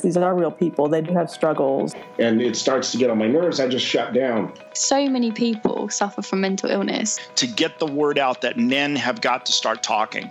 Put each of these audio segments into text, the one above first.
These are real people. They do have struggles. And it starts to get on my nerves. I just shut down. So many people suffer from mental illness. To get the word out that men have got to start talking.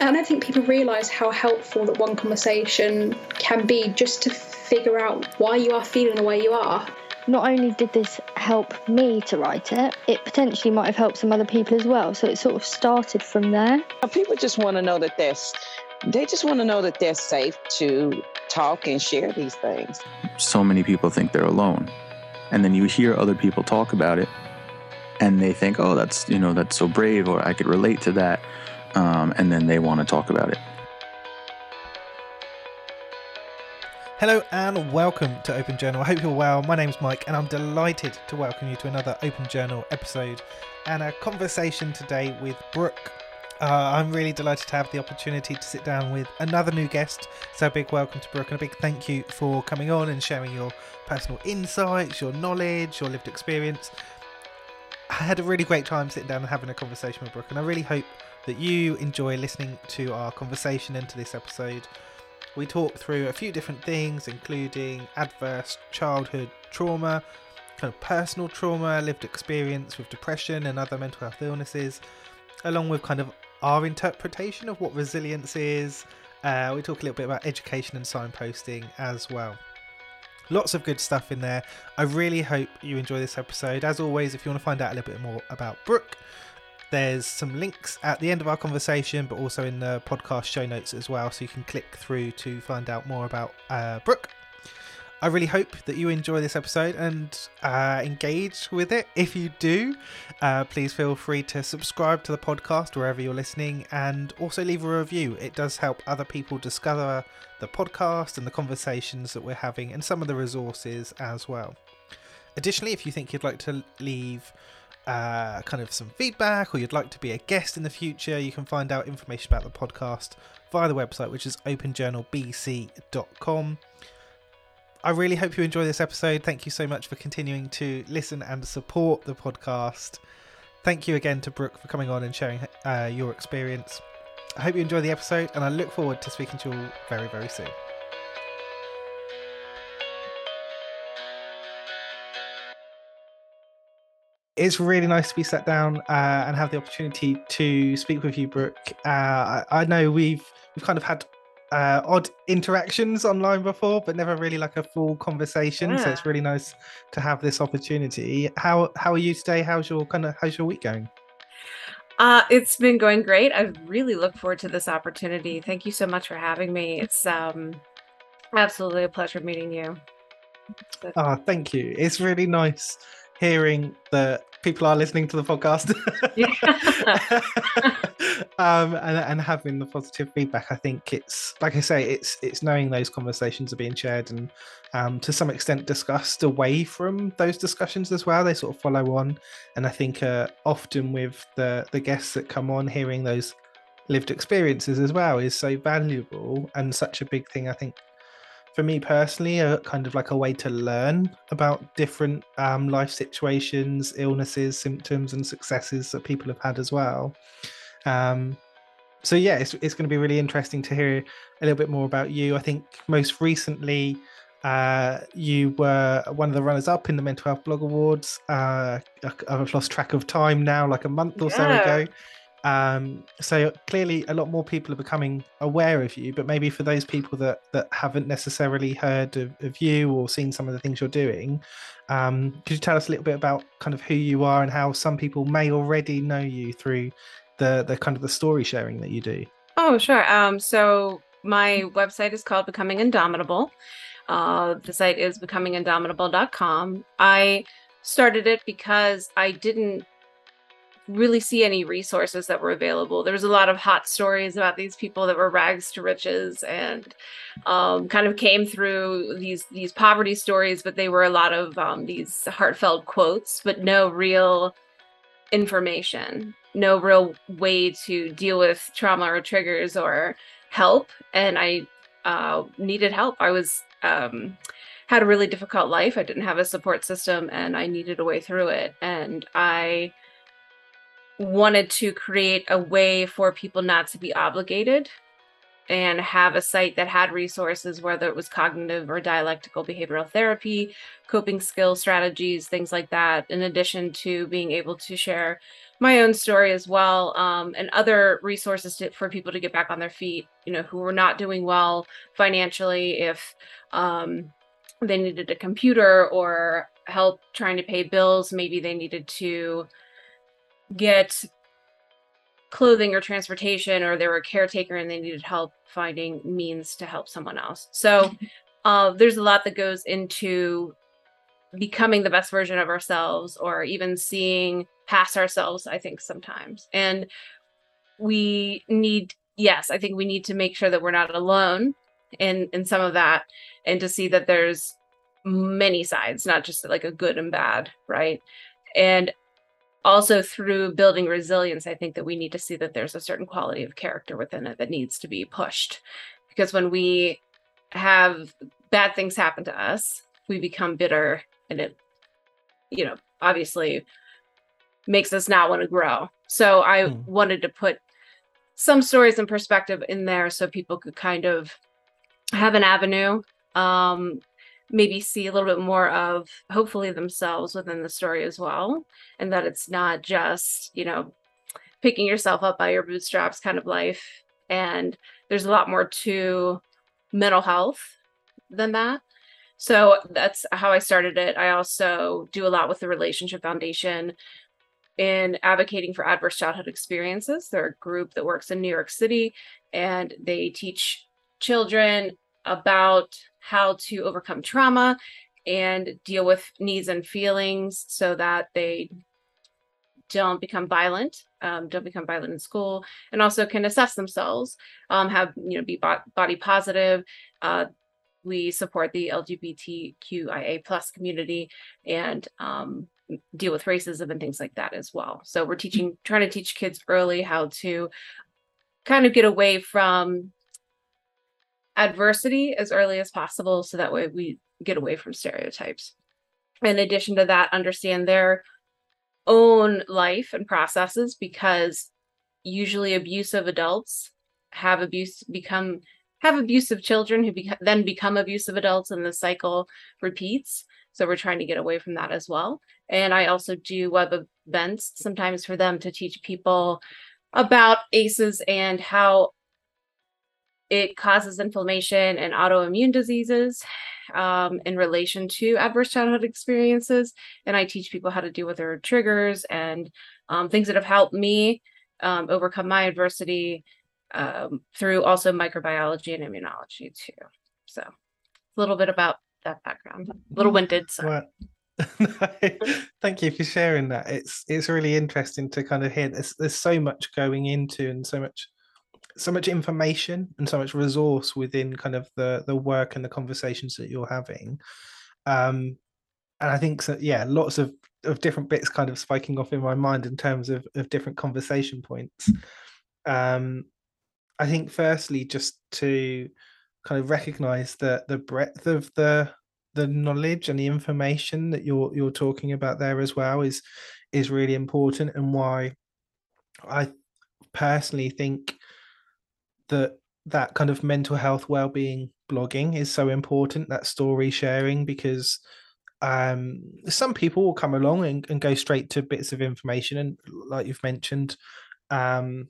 I don't think people realise how helpful that one conversation can be just to figure out why you are feeling the way you are. Not only did this help me to write it, it potentially might have helped some other people as well. So it sort of started from there. People just want to know that they're, they just want to know that they're safe to talk and share these things. So many people think they're alone. And then you hear other people talk about it and they think, oh, that's, you know, that's so brave or I could relate to that. Um, and then they want to talk about it. Hello and welcome to Open Journal. I hope you're well. My name's Mike and I'm delighted to welcome you to another Open Journal episode and a conversation today with Brooke. Uh, I'm really delighted to have the opportunity to sit down with another new guest. So, a big welcome to Brooke and a big thank you for coming on and sharing your personal insights, your knowledge, your lived experience. I had a really great time sitting down and having a conversation with Brooke, and I really hope that you enjoy listening to our conversation into this episode. We talk through a few different things, including adverse childhood trauma, kind of personal trauma, lived experience with depression and other mental health illnesses, along with kind of our interpretation of what resilience is. Uh, we talk a little bit about education and signposting as well. Lots of good stuff in there. I really hope you enjoy this episode. As always, if you want to find out a little bit more about Brooke, there's some links at the end of our conversation, but also in the podcast show notes as well, so you can click through to find out more about uh, Brooke. I really hope that you enjoy this episode and uh, engage with it. If you do, uh, please feel free to subscribe to the podcast wherever you're listening and also leave a review. It does help other people discover the podcast and the conversations that we're having and some of the resources as well. Additionally, if you think you'd like to leave uh, kind of some feedback or you'd like to be a guest in the future, you can find out information about the podcast via the website, which is openjournalbc.com. I really hope you enjoy this episode. Thank you so much for continuing to listen and support the podcast. Thank you again to Brooke for coming on and sharing uh, your experience. I hope you enjoy the episode, and I look forward to speaking to you all very, very soon. It's really nice to be sat down uh, and have the opportunity to speak with you, Brooke. Uh, I, I, know we've we've kind of had uh, odd interactions online before, but never really like a full conversation. Yeah. So it's really nice to have this opportunity. How how are you today? How's your kind of how's your week going? Uh, it's been going great. I really look forward to this opportunity. Thank you so much for having me. It's um, absolutely a pleasure meeting you. Oh, thank you. It's really nice hearing that people are listening to the podcast. Um, and, and having the positive feedback i think it's like i say it's it's knowing those conversations are being shared and um, to some extent discussed away from those discussions as well. They sort of follow on. And i think uh, often with the the guests that come on hearing those lived experiences as well is so valuable and such a big thing i think for me personally, a kind of like a way to learn about different um, life situations, illnesses, symptoms, and successes that people have had as well. Um, so yeah, it's, it's going to be really interesting to hear a little bit more about you. I think most recently, uh, you were one of the runners up in the Mental Health Blog Awards. Uh, I've lost track of time now, like a month or yeah. so ago. Um, so clearly, a lot more people are becoming aware of you. But maybe for those people that that haven't necessarily heard of, of you or seen some of the things you're doing, um, could you tell us a little bit about kind of who you are and how some people may already know you through the the kind of the story sharing that you do? Oh, sure. Um, so my website is called Becoming Indomitable. Uh, the site is becomingindomitable.com. I started it because I didn't really see any resources that were available. There was a lot of hot stories about these people that were rags to riches and um, kind of came through these these poverty stories, but they were a lot of um, these heartfelt quotes, but no real information, no real way to deal with trauma or triggers or help. And I uh, needed help. I was um, had a really difficult life. I didn't have a support system, and I needed a way through it. And I wanted to create a way for people not to be obligated and have a site that had resources, whether it was cognitive or dialectical behavioral therapy, coping skill strategies, things like that, in addition to being able to share my own story as well um, and other resources to, for people to get back on their feet you know who were not doing well financially if um, they needed a computer or help trying to pay bills maybe they needed to get clothing or transportation or they were a caretaker and they needed help finding means to help someone else. So uh, there's a lot that goes into becoming the best version of ourselves or even seeing past ourselves i think sometimes. And we need yes i think we need to make sure that we're not alone in in some of that and to see that there's many sides not just like a good and bad right? And also through building resilience i think that we need to see that there's a certain quality of character within it that needs to be pushed because when we have bad things happen to us we become bitter and it you know obviously makes us not want to grow so i mm. wanted to put some stories and perspective in there so people could kind of have an avenue um maybe see a little bit more of hopefully themselves within the story as well and that it's not just you know picking yourself up by your bootstraps kind of life and there's a lot more to mental health than that so that's how I started it. I also do a lot with the Relationship Foundation in advocating for adverse childhood experiences. They're a group that works in New York City and they teach children about how to overcome trauma and deal with needs and feelings so that they don't become violent, um, don't become violent in school, and also can assess themselves, um, have you know be body positive, uh, we support the LGBTQIA plus community and um, deal with racism and things like that as well. So we're teaching, trying to teach kids early how to kind of get away from adversity as early as possible so that way we get away from stereotypes. In addition to that, understand their own life and processes because usually abusive adults have abuse become have abusive children who beca- then become abusive adults and the cycle repeats. So we're trying to get away from that as well. And I also do web events sometimes for them to teach people about ACEs and how it causes inflammation and autoimmune diseases um, in relation to adverse childhood experiences. And I teach people how to deal with their triggers and um, things that have helped me um, overcome my adversity um, through also microbiology and immunology too. So a little bit about that background, a little mm-hmm. winded. So. Well, thank you for sharing that. It's it's really interesting to kind of hear. There's there's so much going into and so much so much information and so much resource within kind of the the work and the conversations that you're having. Um, and I think so. Yeah, lots of of different bits kind of spiking off in my mind in terms of of different conversation points. Um, I think firstly just to kind of recognize the the breadth of the the knowledge and the information that you're you're talking about there as well is is really important and why I personally think that that kind of mental health well-being blogging is so important that story sharing because um some people will come along and, and go straight to bits of information and like you've mentioned um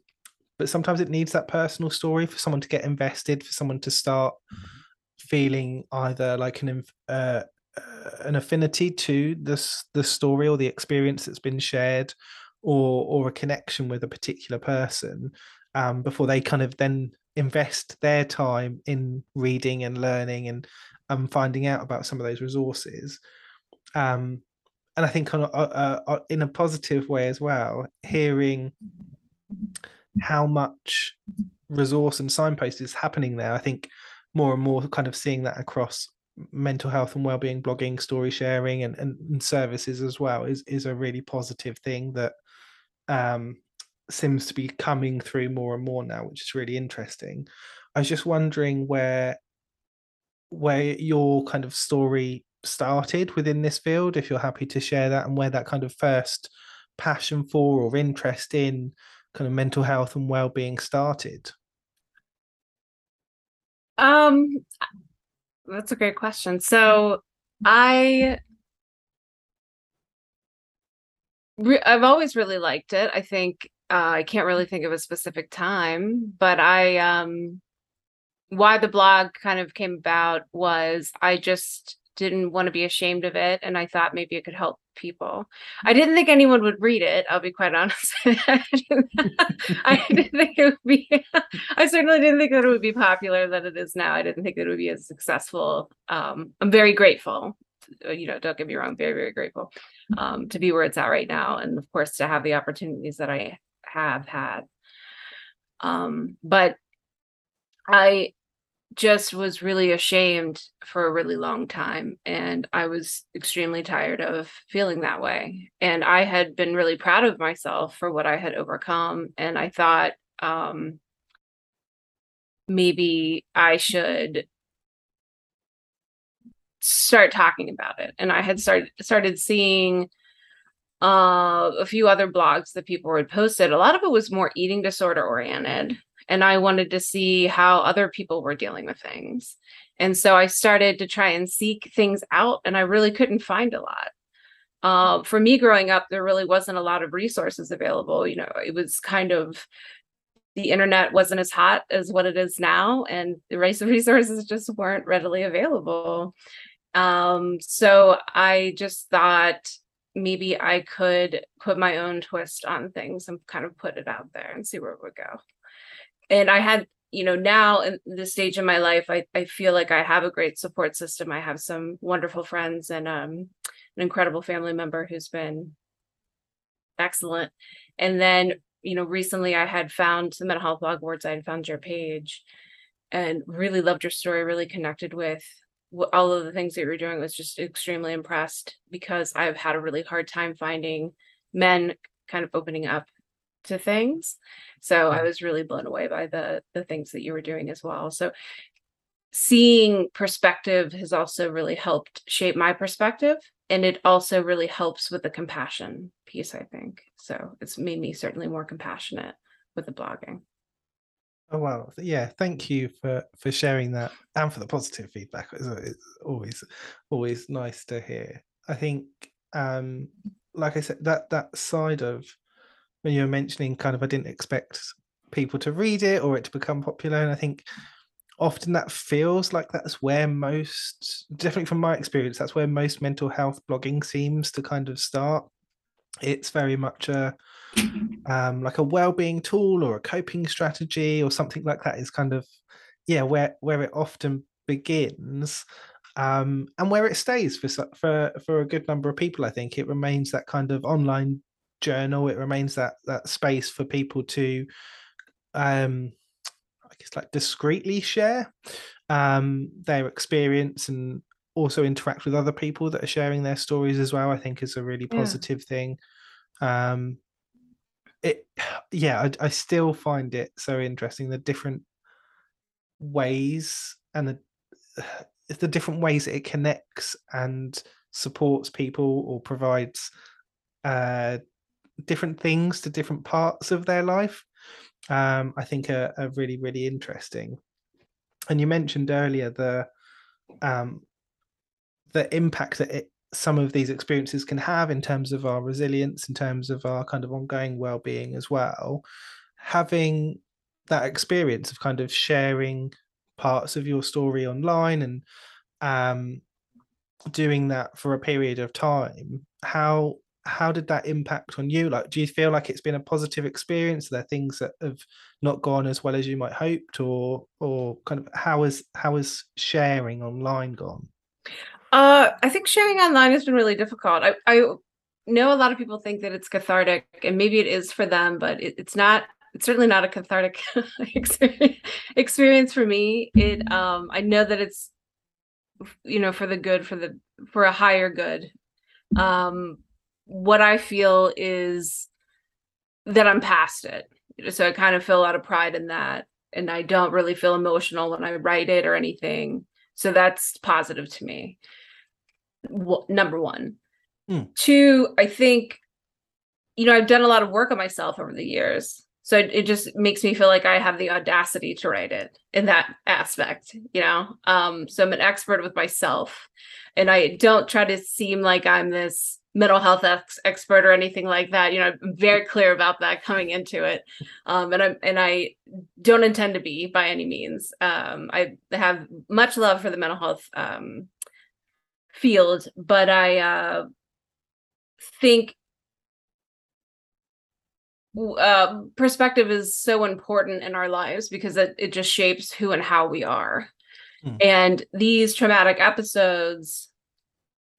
but sometimes it needs that personal story for someone to get invested for someone to start feeling either like an uh, uh, an affinity to this the story or the experience that's been shared or or a connection with a particular person um, before they kind of then invest their time in reading and learning and um, finding out about some of those resources um, and I think on a, a, a, in a positive way as well, hearing how much resource and signpost is happening there. I think more and more kind of seeing that across mental health and well-being blogging story sharing and, and, and services as well is is a really positive thing that um seems to be coming through more and more now which is really interesting i was just wondering where where your kind of story started within this field if you're happy to share that and where that kind of first passion for or interest in kind of mental health and well-being started um that's a great question. So I I've always really liked it. I think uh, I can't really think of a specific time, but I um why the blog kind of came about was I just didn't want to be ashamed of it and I thought maybe it could help people. I didn't think anyone would read it, I'll be quite honest. I, didn't, think it would be I certainly didn't think that it would be popular that it is now. I didn't think that it would be as successful. Um, I'm very grateful. Uh, you know, don't get me wrong, very, very grateful um, to be where it's at right now. And of course to have the opportunities that I have had. Um, but I just was really ashamed for a really long time and i was extremely tired of feeling that way and i had been really proud of myself for what i had overcome and i thought um maybe i should start talking about it and i had started started seeing uh, a few other blogs that people had posted a lot of it was more eating disorder oriented and I wanted to see how other people were dealing with things. And so I started to try and seek things out, and I really couldn't find a lot. Uh, for me growing up, there really wasn't a lot of resources available. You know, it was kind of the internet wasn't as hot as what it is now, and the resources just weren't readily available. Um, so I just thought maybe I could put my own twist on things and kind of put it out there and see where it would go and I had, you know, now in this stage in my life, I, I feel like I have a great support system. I have some wonderful friends and um, an incredible family member who's been excellent. And then, you know, recently I had found the mental health blog awards. I had found your page and really loved your story, really connected with all of the things that you were doing was just extremely impressed because I've had a really hard time finding men kind of opening up to things. So I was really blown away by the the things that you were doing as well. So seeing perspective has also really helped shape my perspective and it also really helps with the compassion piece i think so it's made me certainly more compassionate with the blogging oh well, yeah thank you for for sharing that and for the positive feedback it's, it's always always nice to hear i think um like i said that that side of when you were mentioning kind of I didn't expect people to read it or it to become popular. And I think often that feels like that's where most definitely from my experience, that's where most mental health blogging seems to kind of start. It's very much a um, like a well-being tool or a coping strategy or something like that is kind of yeah where where it often begins um, and where it stays for for for a good number of people. I think it remains that kind of online journal it remains that that space for people to um i guess like discreetly share um their experience and also interact with other people that are sharing their stories as well i think is a really positive yeah. thing um it yeah I, I still find it so interesting the different ways and the the different ways it connects and supports people or provides uh, different things to different parts of their life um, i think are, are, really really interesting. And you mentioned earlier the um, the impact that it, some of these experiences can have in terms of our resilience in terms of our kind of ongoing well-being as well having that experience of kind of sharing parts of your story online and um, doing that for a period of time how how did that impact on you? Like, do you feel like it's been a positive experience? Are there things that have not gone as well as you might hoped, or or kind of how is how is sharing online gone? Uh, I think sharing online has been really difficult. I, I know a lot of people think that it's cathartic, and maybe it is for them, but it, it's not. It's certainly not a cathartic experience for me. It um I know that it's you know for the good for the for a higher good. Um what I feel is that I'm past it. So I kind of feel a lot of pride in that and I don't really feel emotional when I write it or anything. So that's positive to me. Number 1. Hmm. Two, I think you know, I've done a lot of work on myself over the years so it, it, just makes me feel like i have the audacity to write it in that aspect you know um so i'm an expert with myself and i don't try to seem like i'm this mental health ex- expert or anything like that you know i'm very clear about that coming into it um and i and i don't intend to be by any means um i have much love for the mental health um field but i uh think uh, perspective is so important in our lives because it, it just shapes who and how we are. Mm. And these traumatic episodes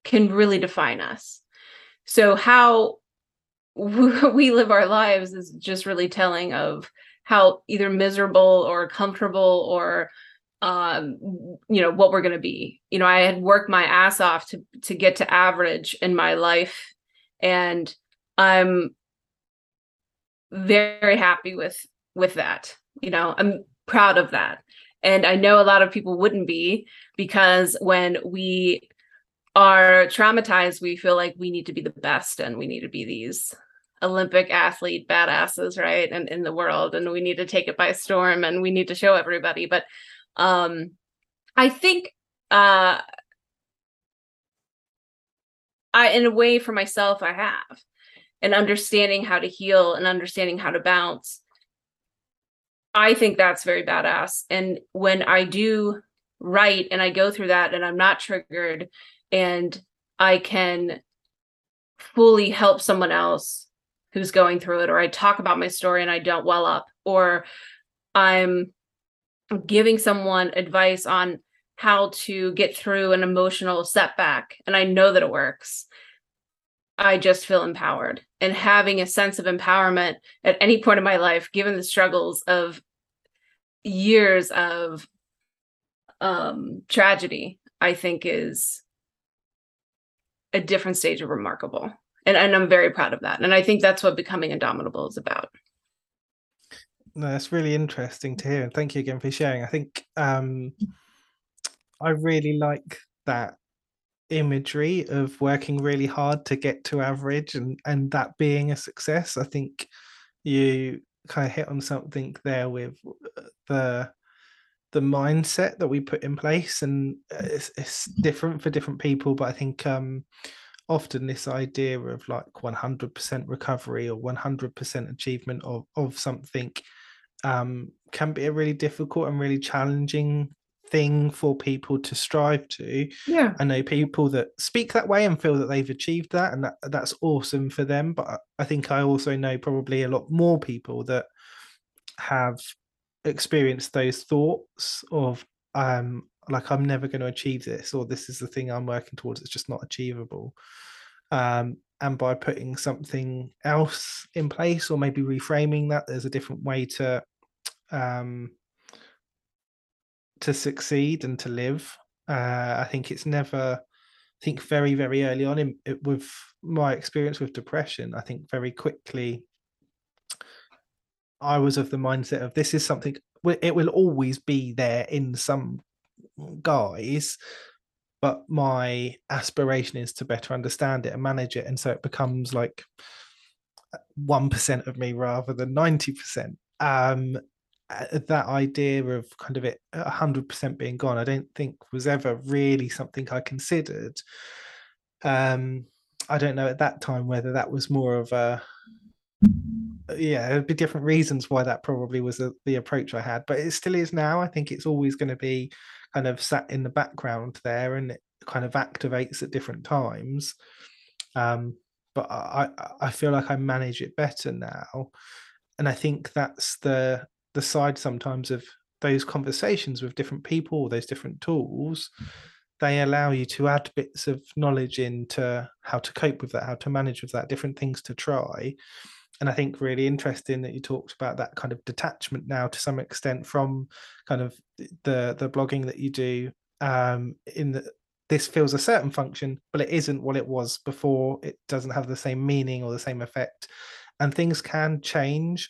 can really define us. So, how we live our lives is just really telling of how either miserable or comfortable or um you know what we're going to be. You know i had worked my ass off to to get to average in my life and i'm very happy with with that. You know i'm proud of that. And i know a lot of people wouldn't be because when we are traumatized we feel like we need to be the best and we need to be these olympic athlete badasses right and in the world and we need to take it by storm and we need to show everybody. But um i think uh i in a way for myself i have and understanding how to heal and understanding how to bounce i think that's very badass and when i do write and i go through that and i'm not triggered and i can fully help someone else who's going through it or i talk about my story and i don't well up or i'm giving someone advice on how to get through an emotional setback and i know that it works I just feel empowered and having a sense of empowerment at any point in my life, given the struggles of years of um, tragedy, I think is a different stage of remarkable. And, and I'm very proud of that. And I think that's what becoming indomitable is about. No, that's really interesting to hear. And thank you again for sharing. I think um, I really like that imagery of working really hard to get to average and and that being a success i think you kind of hit on something there with uh, the the mindset that we put in place and uh, it's, it's different for different people but i think um often this idea of like 100% recovery or 100% achievement of of something um can be a really difficult and really challenging thing for people to strive to. Yeah. I know people that speak that way and feel that they've achieved that and that that's awesome for them. But I think I also know probably a lot more people that have experienced those thoughts of um like I'm never going to achieve this or this is the thing I'm working towards, it's just not achievable. Um and by putting something else in place or maybe reframing that there's a different way to um to succeed and to live. Uh, I think it's never. I think very very early on in it, with my experience with depression, I think very quickly I was of the mindset of this is something it will always be there in some guise, but my aspiration is to better understand it and manage it, and so it becomes like one percent of me rather than ninety percent. Um, uh, that idea of kind of it 100% being gone i don't think was ever really something i considered. Um i don't know at that time whether that was more of a yeah there'd be different reasons why that probably was a, the approach i had but it still is now. I think it's always going to be kind of sat in the background there and it kind of activates at different times. Um but i i feel like i manage it better now. And i think that's the the side sometimes of those conversations with different people, or those different tools, they allow you to add bits of knowledge into how to cope with that, how to manage with that, different things to try. And I think really interesting that you talked about that kind of detachment now to some extent from kind of the the blogging that you do. Um, in that this feels a certain function, but it isn't what it was before. It doesn't have the same meaning or the same effect, and things can change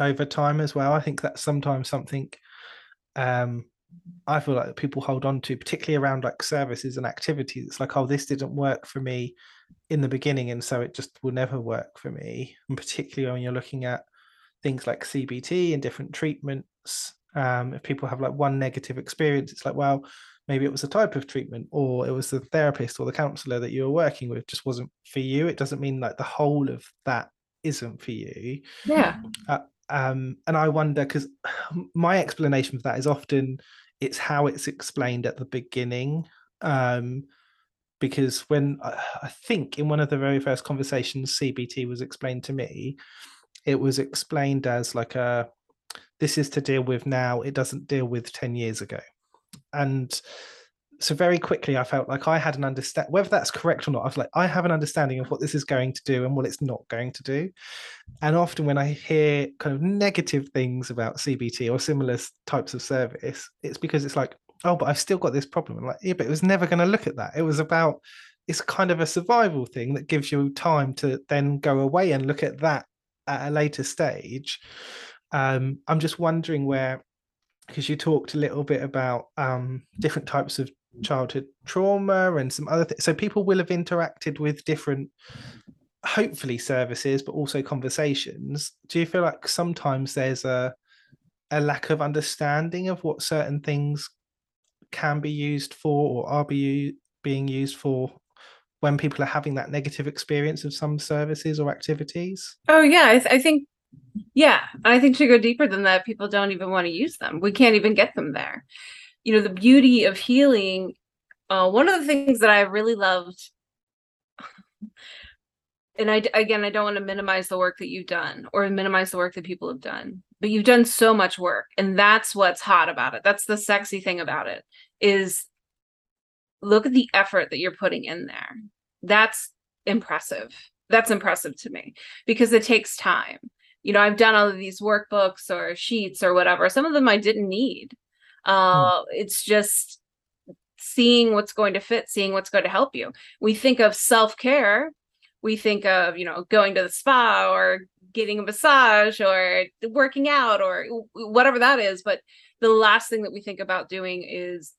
over time as well. I think that's sometimes something um, I feel like people hold on to, particularly around like services and activities. It's like, oh, this didn't work for me in the beginning, and so it just will never work for me. And particularly when you're looking at things like CBT and different treatments, um, if people have like one negative experience, it's like, well, maybe it was a type of treatment, or it was the therapist or the counselor that you were working with just wasn't for you. It doesn't mean like the whole of that isn't for you. Yeah. Uh, um, and I wonder because my explanation for that is often it's how it's explained at the beginning. Um, because when I think in one of the very first conversations CBT was explained to me, it was explained as like a this is to deal with now, it doesn't deal with 10 years ago. And so very quickly I felt like I had an understand whether that's correct or not. I was like, I have an understanding of what this is going to do and what it's not going to do. And often when I hear kind of negative things about CBT or similar types of service, it's because it's like, oh, but I've still got this problem. Like, yeah, but it was never going to look at that. It was about it's kind of a survival thing that gives you time to then go away and look at that at a later stage. Um, I'm just wondering where because you talked a little bit about um, different types of childhood trauma and some other things. So people will have interacted with different, hopefully, services, but also conversations. Do you feel like sometimes there's a a lack of understanding of what certain things can be used for or are be, being used for when people are having that negative experience of some services or activities? Oh yeah, I, th- I think yeah, I think to go deeper than that, people don't even want to use them. We can't even get them there you know the beauty of healing uh, one of the things that i really loved and i again i don't want to minimize the work that you've done or minimize the work that people have done but you've done so much work and that's what's hot about it. That's the sexy thing about it is look at the effort that you're putting in there. That's impressive. That's impressive to me because it takes time. You know i've done all of these workbooks or sheets or whatever. Some of them i didn't need. Uh, hmm. It's just seeing what's going to fit, seeing what's going to help you. We think of self care, we think of, you know, going to the spa or getting a massage or working out or whatever that is. But the last thing that we think about doing is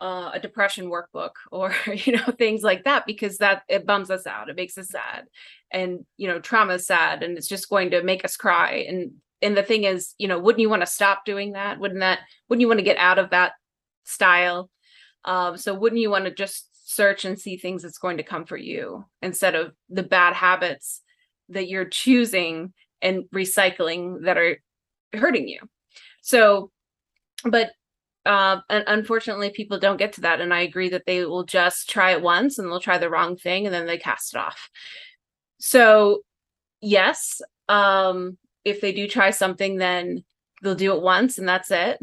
uh, a depression workbook or you know things like that because that it bums us out it makes us sad and you know trauma is sad and it's just going to make us cry and and the thing is you know wouldn't you want to stop doing that? Wouldn't that wouldn't you want to get out of that style? Um so wouldn't you want to just search and see things that's going to come for you instead of the bad habits that you're choosing and recycling that are hurting you? So but uh, and unfortunately people don't get to that and i agree that they will just try it once and they'll try the wrong thing and then they cast it off. So yes um if they do try something, then they'll do it once and that's it.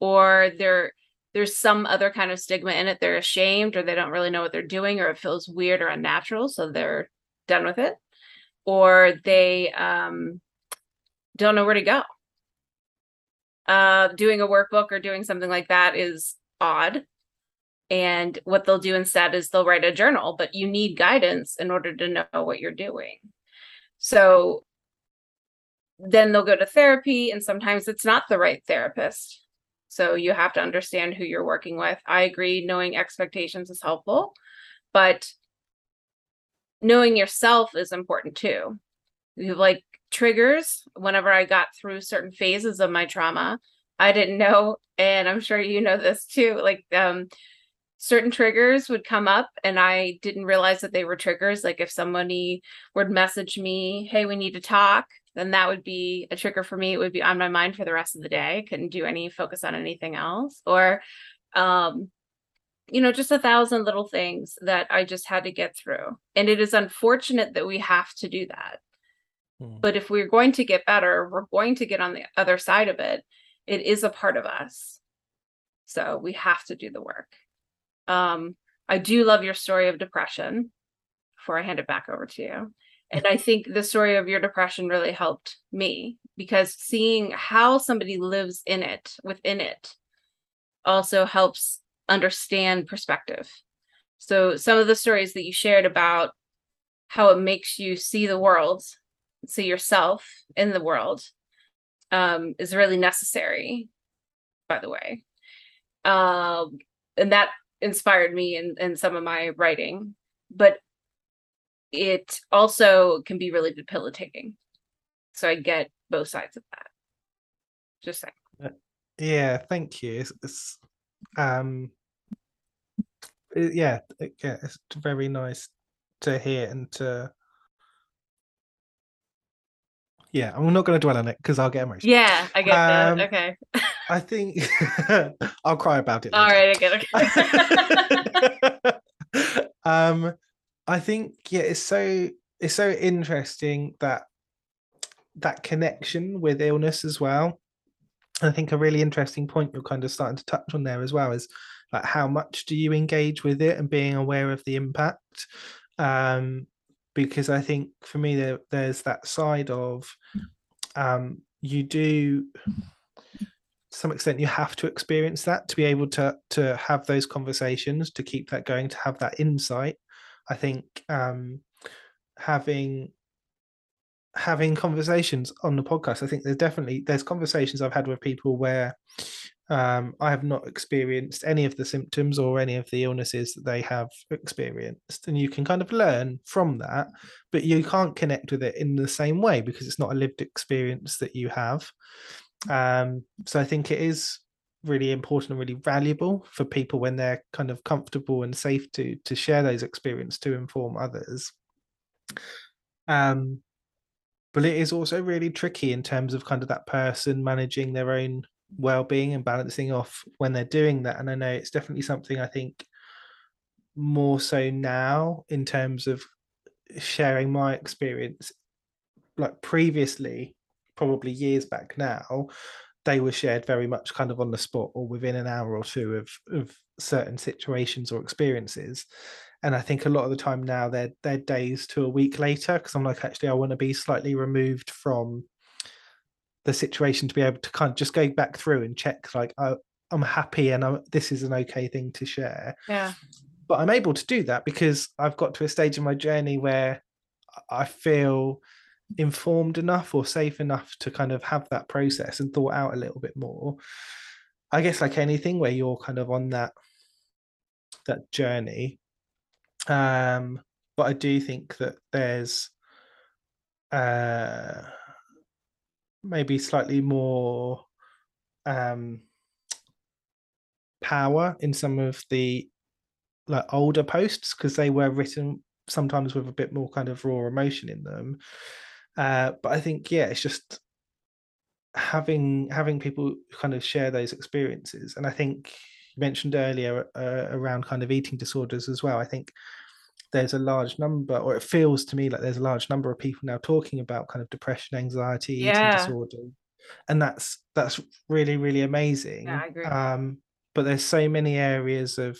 Or there there's some other kind of stigma in it. They're ashamed or they don't really know what they're doing or it feels weird or unnatural. So they're done with it. Or they um, don't know where to go. Uh, doing a workbook or doing something like that is odd. And what they'll do instead is they'll write a journal, but you need guidance in order to know what you're doing. So then they'll go to therapy and sometimes it's not the right therapist. So you have to understand who you're working with. I agree knowing expectations is helpful but knowing yourself is important too. You have like triggers. Whenever i got through certain phases of my trauma i didn't know and i'm sure you know this too like um certain triggers would come up and I didn't realize that they were triggers. Like if somebody would message me, hey, we need to talk, then that would be a trigger for me. It would be on my mind for the rest of the day. Couldn't do any focus on anything else. Or um, you know, just a thousand little things that I just had to get through. And it is unfortunate that we have to do that. Hmm. But if we're going to get better, we're going to get on the other side of it. It is a part of us. So we have to do the work Um, I do love your story of depression. Before I hand it back over to you, and I think the story of your depression really helped me because seeing how somebody lives in it, within it, also helps understand perspective. So some of the stories that you shared about how it makes you see the world, see yourself in the world, um, is really necessary, by the way. Um, and that inspired me in, in some of my writing. But it also can be really debilitating. So I get both sides of that. Just saying. Yeah, thank you. It's, it's um it- yeah, it- yeah, it's very nice to hear and to yeah, I'm not going to dwell on it because I'll get emotional. Yeah, I get Um, that. Okay. I think I'll cry about it. All later. right, I get it. um i think yeah it's so it's so interesting that that connection with illness as well. I think a really interesting point you're kind of starting to touch on there as well is like how much do you engage with it and being aware of the impact? Um because i think for me there, there's that side of um you do to some extent you have to experience that to be able to to have those conversations to keep that going to have that insight i think um having having conversations on the podcast i think there's definitely there's conversations i've had with people where um, i have not experienced any of the symptoms or any of the illnesses that they have experienced and you can kind of learn from that but you can't connect with it in the same way because it's not a lived experience that you have. Um, so I think it is really important and really valuable for people when they're kind of comfortable and safe to to share those experiences to inform others. Um, but it is also really tricky in terms of kind of that person managing their own well-being and balancing off when they're doing that. And I know it's definitely something I think more so now in terms of sharing my experience like previously probably years back now, they were shared very much kind of on the spot or within an hour or two of of certain situations or experiences. And I think a lot of the time now they're they're days to a week later because I'm like actually I want to be slightly removed from the situation to be able to kind of just go back through and check like I, I'm happy and I'm, this is an okay thing to share. Yeah. But I'm able to do that because I've got to a stage in my journey where I feel informed enough or safe enough to kind of have that process and thought out a little bit more. I guess like anything where you're kind of on that that journey um but i do think that there's uh maybe slightly more um power in some of the like older posts because they were written sometimes with a bit more kind of raw emotion in them uh, but I think yeah, it's just having having people kind of share those experiences, and I think you mentioned earlier uh, around kind of eating disorders as well. I think there's a large number, or it feels to me like there's a large number of people now talking about kind of depression, anxiety, Yeah. eating disorder, and that's that's really really amazing. Yeah, I agree. Um, but there's so many areas of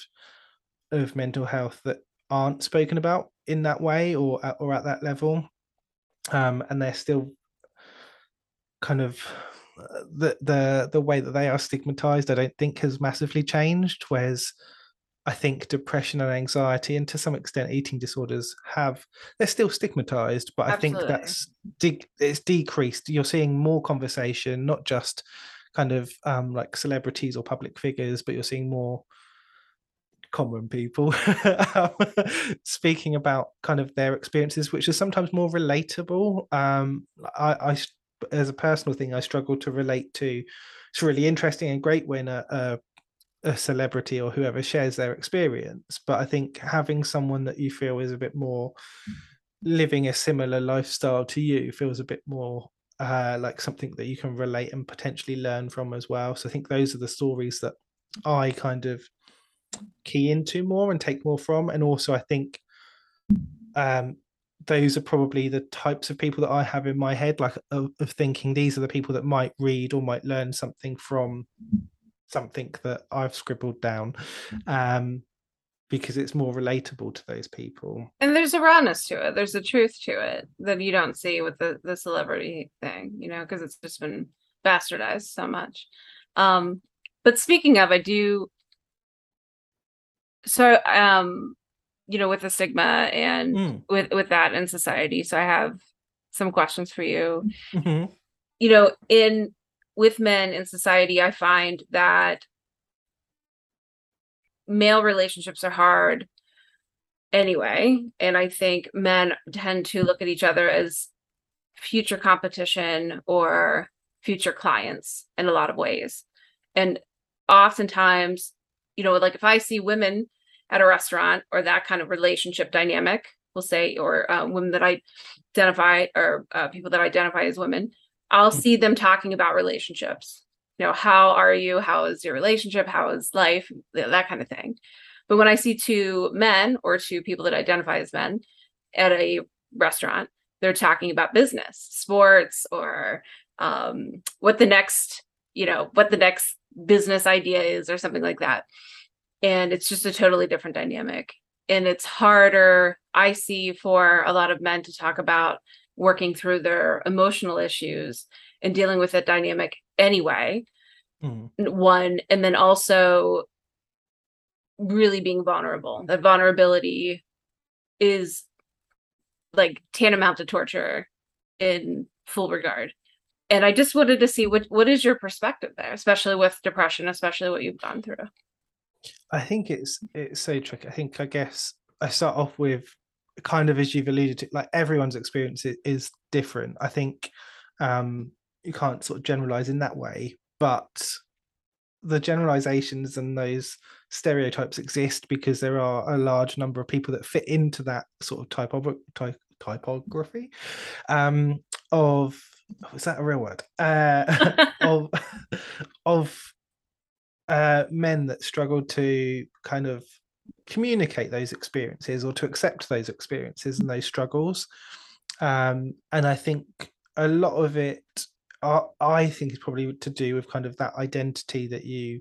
of mental health that aren't spoken about in that way or or at that level um, and they're still kind of the the the way that they are stigmatized i don't think has massively changed whereas i think depression and anxiety and to some extent eating disorders have they're still stigmatized but i think that's de- it's decreased. You're seeing more conversation not just kind of um, like celebrities or public figures but you're seeing more common people um, speaking about kind of their experiences which are sometimes more relatable. Um I, I as a personal thing i struggle to relate to it's really interesting and great when a, a a celebrity or whoever shares their experience but i think having someone that you feel is a bit more living a similar lifestyle to you feels a bit more uh, like something that you can relate and potentially learn from as well. So i think those are the stories that i kind of key into more and take more from and also i think um those are probably the types of people that i have in my head like of, of thinking these are the people that might read or might learn something from something that i've scribbled down um because it's more relatable to those people. And there's a rawness to it. There's a truth to it that you don't see with the the celebrity thing, you know, because it's just been bastardized so much. Um, but speaking of, I do so um you know with the stigma and Mm. with with that in society so i have some questions for you Mhm. you know in with men in society i find that male relationships are hard anyway and i think men tend to look at each other as future competition or future clients in a lot of ways and oftentimes you know like if i see women at a restaurant or that kind of relationship dynamic we'll say or uh, women that i identify or uh, people that identify as women i'll see them talking about relationships. You know how are you? How is your relationship? How is life? That kind of thing. But when i see two men or two people that identify as men at a restaurant they're talking about business sports or um, what the next you know what the next business idea is or something like that. And it's just a totally different dynamic. And it's harder i see for a lot of men to talk about working through their emotional issues and dealing with that dynamic anyway. Mm. one and then also really being vulnerable. That vulnerability is like tantamount to torture in full regard and i just wanted to see what what is your perspective there especially with depression especially what you've gone through I think it's it's so tricky. I think I guess I start off with kind of as you've alluded to, like everyone's experience is different. I think um you can't sort of generalize in that way, but the generalizations and those stereotypes exist because there are a large number of people that fit into that sort of typogra- ty- typography um of oh, is that a real word uh of of uh, men that struggle to kind of communicate those experiences or to accept those experiences and those struggles. Um, and I think a lot of it, I, I think, is probably to do with kind of that identity that you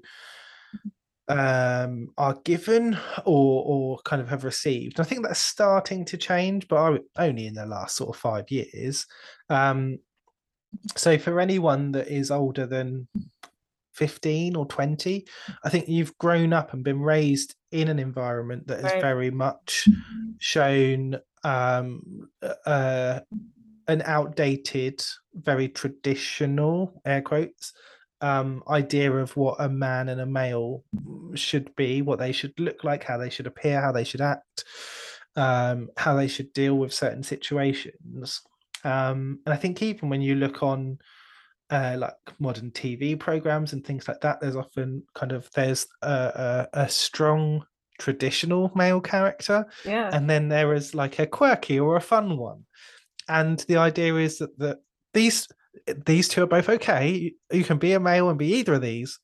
um, are given or or kind of have received. I think that's starting to change, but I, only in the last sort of five years. Um, so for anyone that is older than 15 or 20 i think you've grown up and been raised in an environment that has Right. very much shown um uh an outdated very traditional air quotes um idea of what a man and a male should be what they should look like how they should appear how they should act um how they should deal with certain situations um and i think even when you look on uh, like modern TV programs and things like that, there's often kind of there's a, a, a strong traditional male character, Yeah. and then there is like a quirky or a fun one, and the idea is that that these these two are both okay. You, you can be a male and be either of these,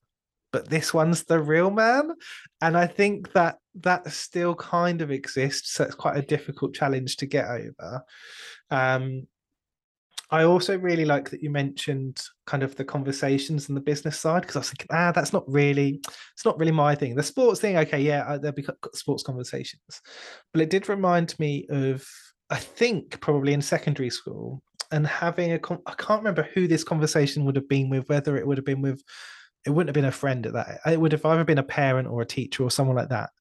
but this one's the real man, and I think that that still kind of exists. So it's quite a difficult challenge to get over. Um, I also really like that you mentioned kind of the conversations and the business side because I was thinking, ah, that's not really, it's not really my thing. The sports thing, okay, yeah, I- there'll be sports conversations, but it did remind me of, I think, probably in secondary school and having a, I can't remember who this conversation would have been with, whether it would have been with, it wouldn't have been a friend at that. It would have either been a parent or a teacher or someone like that,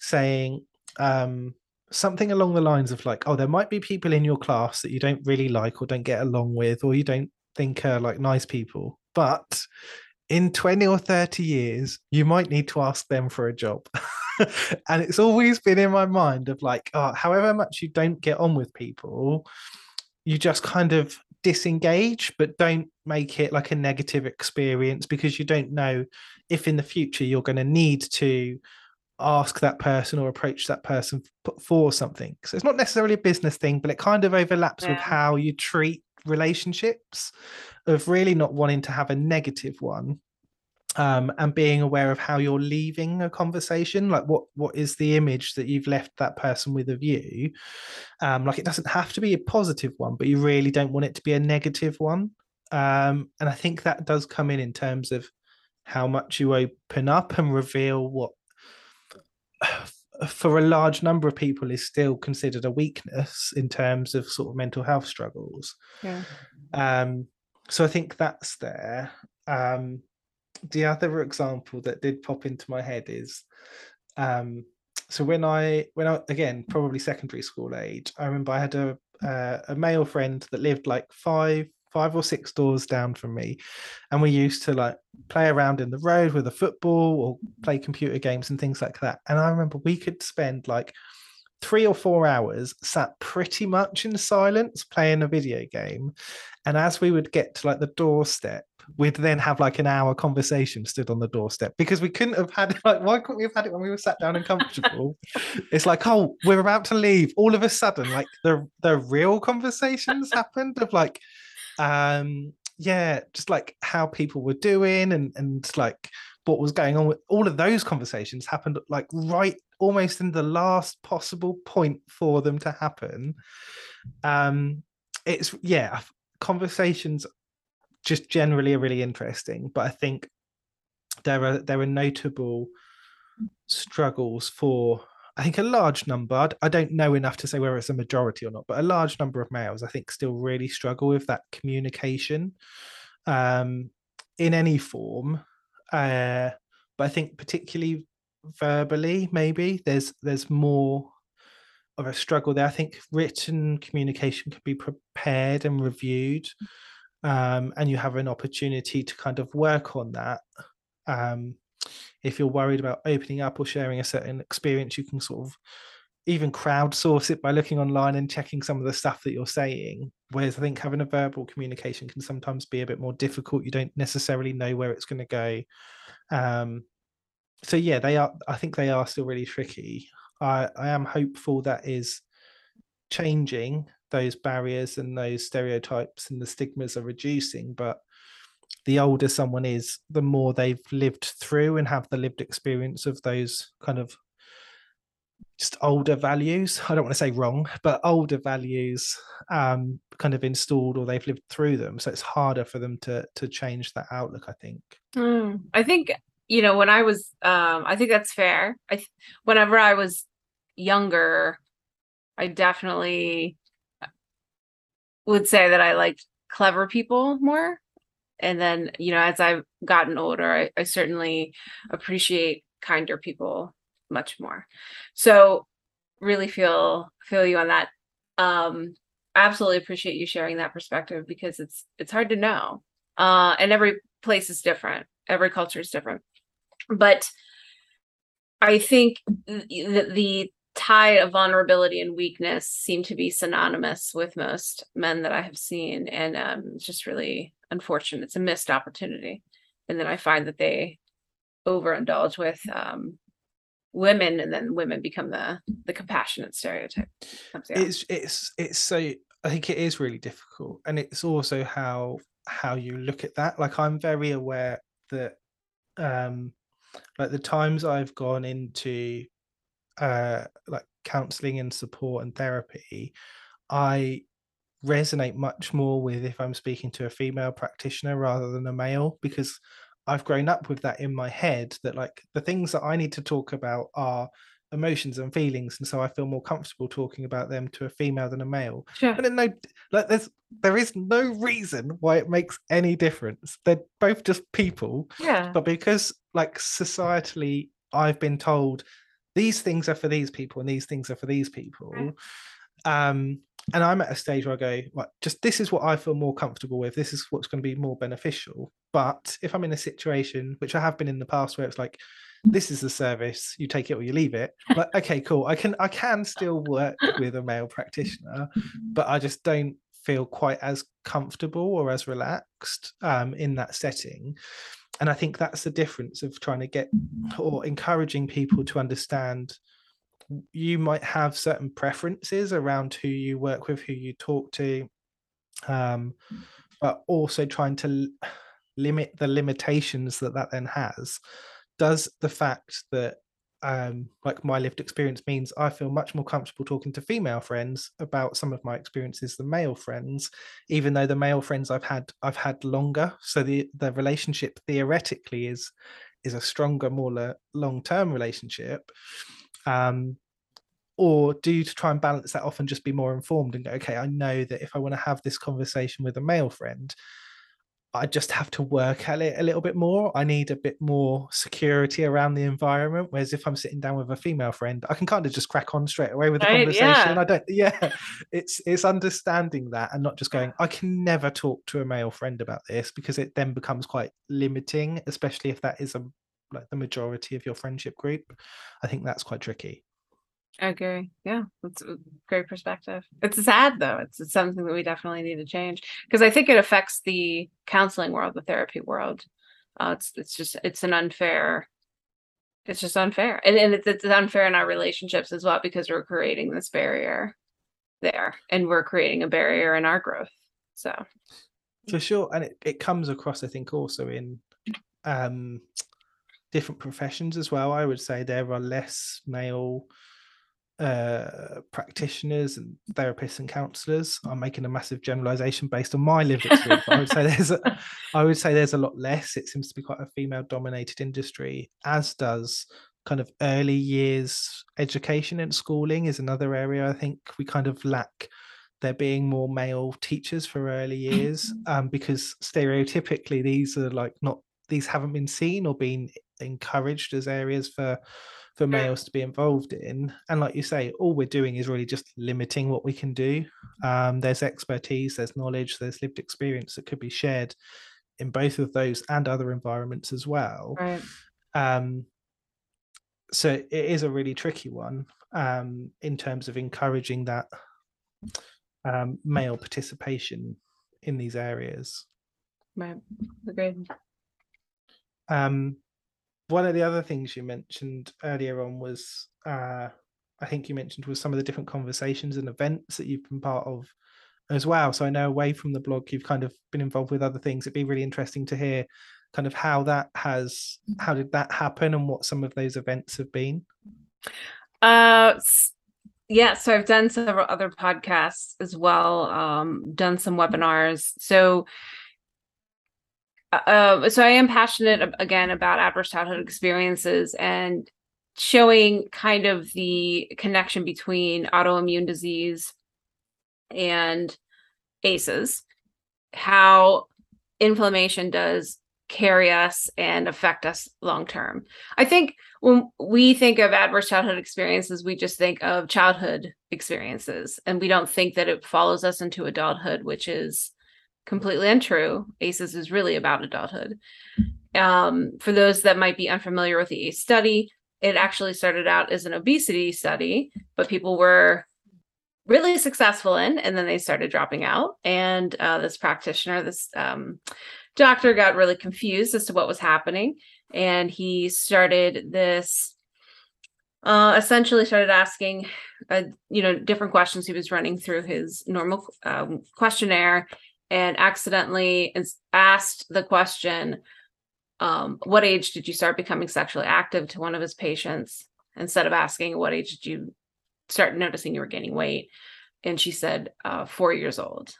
saying, um, something along the lines of like, oh, there might be people in your class that you don't really like or don't get along with, or you don't think are like nice people, but in 20 or 30 years, you might need to ask them for a job. and it's always been in my mind of like, oh, however much you don't get on with people, you just kind of disengage, but don't make it like a negative experience because you don't know if in the future you're going to need to ask that person or approach that person for something. So it's not necessarily a business thing, but it kind of overlaps with how you treat relationships of really not wanting to have a negative one. Um, and being aware of how you're leaving a conversation, like what what is the image that you've left that person with of you? Um, like it doesn't have to be a positive one, but you really don't want it to be a negative one. Um, and I think that does come in in terms of how much you open up and reveal what for a large number of people is still considered a weakness in terms of sort of mental health struggles. Yeah. Um, so I think that's there. Um, the other example that did pop into my head is um, so when I when I again probably secondary school age, I remember I had a uh, a male friend that lived like five five or six doors down from me. And we used to like play around in the road with a football or play computer games and things like that. And i remember we could spend like three or four hours sat pretty much in silence playing a video game. And as we would get to like the doorstep we'd then have like an hour conversation stood on the doorstep because we couldn't have had it like why couldn't we have had it when we were sat down and comfortable? It's like oh we're about to leave. All of a sudden like the the real conversations happened of like um yeah just like how people were doing and and like what was going on with all of those conversations happened like right almost in the last possible point for them to happen. Um it's yeah conversations just generally are really interesting but i think there are there are notable struggles for I think a large number, I don't know enough to say whether it's a majority or not, but a large number of males, I think, still really struggle with that communication um, in any form. Uh, but I think particularly verbally, maybe there's there's more of a struggle there. I think written communication can be prepared and reviewed, um, and you have an opportunity to kind of work on that. Um, if you're worried about opening up or sharing a certain experience, you can sort of even crowdsource it by looking online and checking some of the stuff that you're saying. Whereas I think having a verbal communication can sometimes be a bit more difficult. You don't necessarily know where it's going to go. Um, so yeah, they are. I think they are still really tricky. I, I am hopeful that is changing those barriers and those stereotypes and the stigmas are reducing, but the older someone is, the more they've lived through and have the lived experience of those kind of just older values. I don't want to say wrong, but older values um, kind of installed or they've lived through them. So it's harder for them to to change that outlook. I think. Mm, I think you know when I was. Um, I think that's fair. I whenever I was younger, I definitely would say that I liked clever people more and then you know as i've gotten older I, I, certainly appreciate kinder people much more. So really feel feel you on that. Um absolutely appreciate you sharing that perspective because it's it's hard to know. Uh and every place is different. Every culture is different. But i think the, the tide of vulnerability and weakness seem to be synonymous with most men that I have seen. And um, just really unfortunate. It's a missed opportunity. And then I find that they overindulge with um, women and then women become the the compassionate stereotype. It's it's it's so I think it is really difficult. And it's also how how you look at that. Like I'm very aware that um like the times I've gone into uh, like counseling and support and therapy, I resonate much more with if I'm speaking to a female practitioner rather than a male because I've grown up with that in my head that like the things that I need to talk about are emotions and feelings and so I feel more comfortable talking about them to a female than a male. Sure. And no like there's there is no reason why it makes any difference. They're both just people. Yeah. But because like societally I've been told these things are for these people and these things are for these people um and i'm at a stage where i go right just this is what i feel more comfortable with. This is what's going to be more beneficial. But if i'm in a situation which i have been in the past where it's like this is the service. You take it or you leave it. Like okay cool. I can i can still work with a male practitioner but i just don't feel quite as comfortable or as relaxed um, in that setting. And I think that's the difference of trying to get or encouraging people to understand you might have certain preferences around who you work with, who you talk to, um, but also trying to limit the limitations that that then has. Does the fact that um, like my lived experience means I feel much more comfortable talking to female friends about some of my experiences than male friends, even though the male friends I've had I've had longer. So the the relationship theoretically is is a stronger, more long term relationship. Um, or do you try and balance that off and just be more informed and go, okay, I know that if I want to have this conversation with a male friend, I just have to work at it a little bit more. I need a bit more security around the environment. Whereas if I'm sitting down with a female friend, I can kind of just crack on straight away with the Right, conversation. yeah. I don't, yeah, it's it's understanding that and not just going. I can never talk to a male friend about this because it then becomes quite limiting, especially if that is a like the majority of your friendship group. I think that's quite tricky. I agree. Yeah, that's a great perspective. It's sad though. It's, it's something that we definitely need to change because I think it affects the counseling world, the therapy world. Uh, it's it's just it's an unfair. It's just unfair, and and it's, it's unfair in our relationships as well because we're creating this barrier there, and we're creating a barrier in our growth. So for sure and it, it comes across i think also in um different professions as well. I would say there are less male uh practitioners and therapists and counselors. I'm making a massive generalization based on my lived experience i would say there's a, i would say there's a lot less. It seems to be quite a female dominated industry as does kind of early years education and schooling is another area i think we kind of lack. There being more male teachers for early years um, because stereotypically these are like not these haven't been seen or been encouraged as areas for for males to be involved in and like you say all we're doing is really just limiting what we can do um, there's expertise there's knowledge there's lived experience that could be shared in both of those and other environments as well right. um, so it is a really tricky one um, in terms of encouraging that um, male participation in these areas. right, agreed. Um, one of the other things you mentioned earlier on was, uh, I think you mentioned was some of the different conversations and events that you've been part of as well. So I know away from the blog, you've kind of been involved with other things. It'd be really interesting to hear kind of how that has, how did that happen, and what some of those events have been. Uh, yeah. So I've done several other podcasts as well. Um, done some webinars. So, uh, so I am passionate again about adverse childhood experiences and showing kind of the connection between autoimmune disease and ACEs, how inflammation does carry us and affect us long term. I think when we think of adverse childhood experiences, we just think of childhood experiences and we don't think that it follows us into adulthood, which is completely untrue. ACEs is really about adulthood. Um, for those that might be unfamiliar with the ACE study, it actually started out as an obesity study, but people were really successful in, and then they started dropping out. And uh, this practitioner, this um, doctor, got really confused as to what was happening, and he started this. Uh, essentially, started asking, uh, you know, different questions. He was running through his normal um, questionnaire, and accidentally asked the question, um, "What age did you start becoming sexually active?" to one of his patients, instead of asking, "What age did you start noticing you were gaining weight? and she said uh, four years old.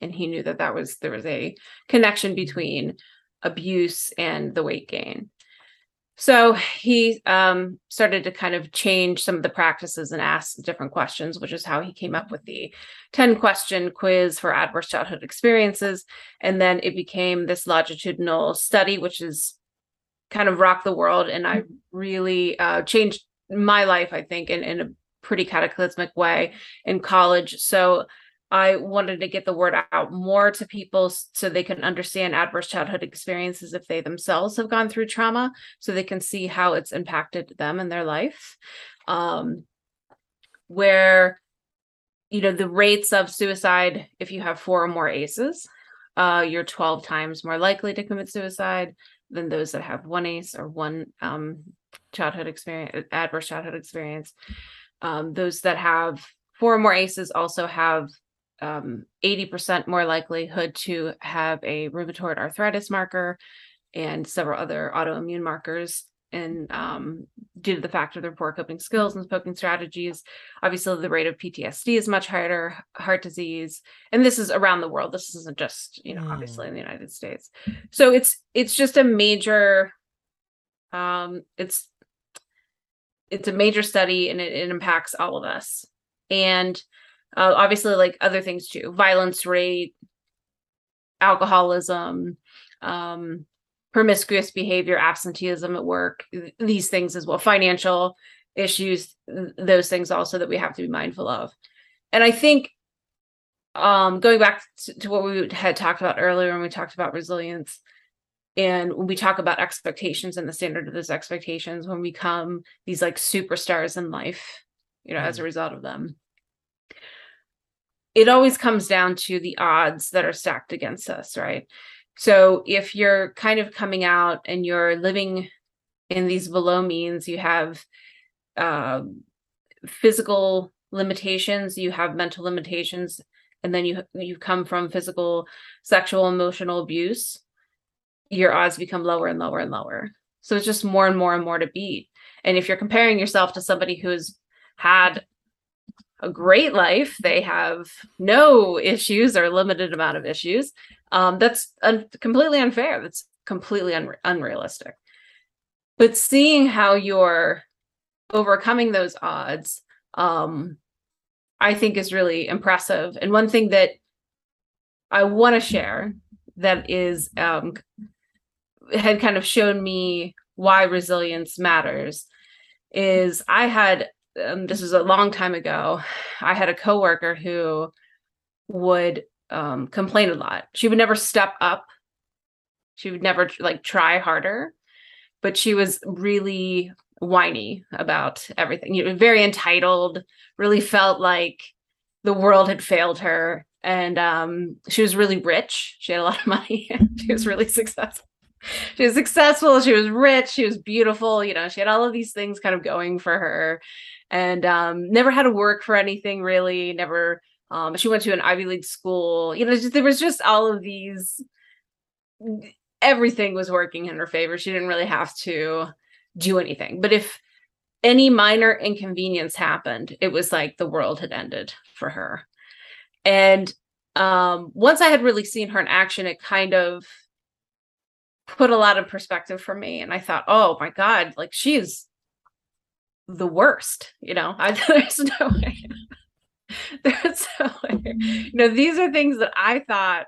And he knew that that was there was a connection between abuse and the weight gain so he um, started to kind of change some of the practices and ask different questions which is how he came up with the 10 question quiz for adverse childhood experiences and then it became this longitudinal study which is kind of rocked the world and i really uh, changed my life i think in, in a pretty cataclysmic way in college. So I wanted to get the word out more to people so they can understand adverse childhood experiences if they themselves have gone through trauma, so they can see how it's impacted them in their life. Um, where, you know, the rates of suicide, if you have four or more ACEs, uh, you're 12 times more likely to commit suicide than those that have one ACE or one um, childhood experience, adverse childhood experience um, those that have four or more ACEs also have um, 80% more likelihood to have a rheumatoid arthritis marker and several other autoimmune markers. And um, due to the fact of their poor coping skills and coping strategies, obviously the rate of PTSD is much higher, heart disease, and this is around the world. This isn't just you know obviously in the United States. So it's it's just a major. Um, it's it's a major study and it, it impacts all of us. And uh, obviously, like other things too, violence rate, alcoholism, um, promiscuous behavior, absenteeism at work, these things as well, financial issues, those things also that we have to be mindful of. And I think um, going back to, to what we had talked about earlier when we talked about resilience, and when we talk about expectations and the standard of those expectations when we become these like superstars in life you know mm. as a result of them it always comes down to the odds that are stacked against us right so if you're kind of coming out and you're living in these below means you have uh, physical limitations you have mental limitations and then you you come from physical sexual emotional abuse your odds become lower and lower and lower. So it's just more and more and more to beat. And if you're comparing yourself to somebody who's had a great life, they have no issues or limited amount of issues. Um, that's un- completely unfair. That's completely un- unrealistic. But seeing how you're overcoming those odds, um, I think is really impressive. And one thing that I want to share that is um, had kind of shown me why resilience matters is I had um, this was a long time ago. I had a coworker who would um, complain a lot. She would never step up. She would never like try harder, but she was really whiny about everything. You know, very entitled. Really felt like the world had failed her, and um, she was really rich. She had a lot of money. she was really successful she was successful she was rich she was beautiful you know she had all of these things kind of going for her. And um, never had to work for anything really never um, she went to an ivy league school you know just, there was just all of these everything was working in her favor she didn't really have to do anything. But if any minor inconvenience happened it was like the world had ended for her. And um, once i had really seen her in action it kind of put a lot of perspective for me and i thought oh my god like she's the worst you know? I, there's no way. There's no way. You know these are things that i thought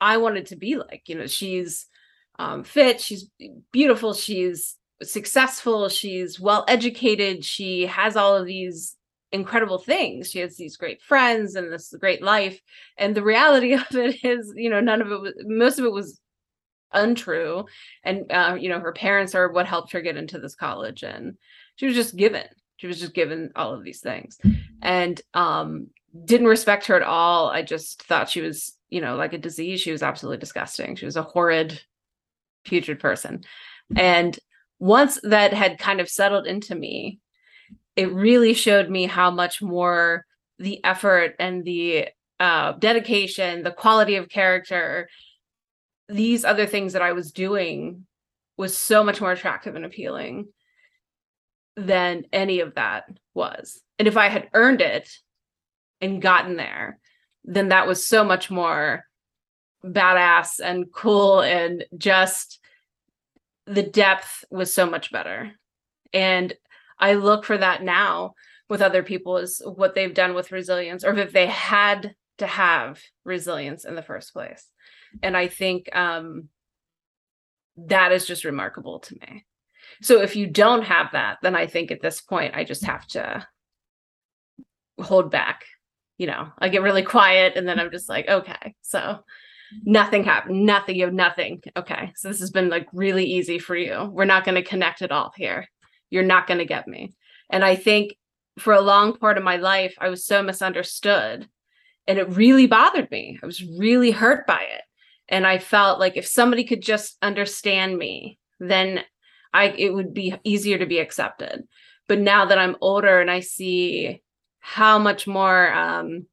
i wanted to be like you know? She's um, fit she's beautiful she's successful she's well educated she has all of these incredible things. She has these great friends and this great life and the reality of it is you know none of it was most of it was untrue and uh, you know her parents are what helped her get into this college and she was just given she was just given all of these things. And um didn't respect her at all. I just thought she was you know like a disease. She was absolutely disgusting. She was a horrid putrid person. And once that had kind of settled into me it really showed me how much more the effort and the uh, dedication the quality of character these other things that I was doing was so much more attractive and appealing than any of that was. And if I had earned it and gotten there, then that was so much more badass and cool and just the depth was so much better. And I look for that now with other people is what they've done with resilience or if they had to have resilience in the first place and i think um that is just remarkable to me. So if you don't have that then i think at this point i just have to hold back you know? I get really quiet and then i'm just like okay so nothing happened nothing you have nothing. Okay so this has been like really easy for you. We're not going to connect at all here. You're not going to get me. And i think for a long part of my life i was so misunderstood and it really bothered me. I was really hurt by it and i felt like if somebody could just understand me then i it would be easier to be accepted. But now that i'm older and i see how much more um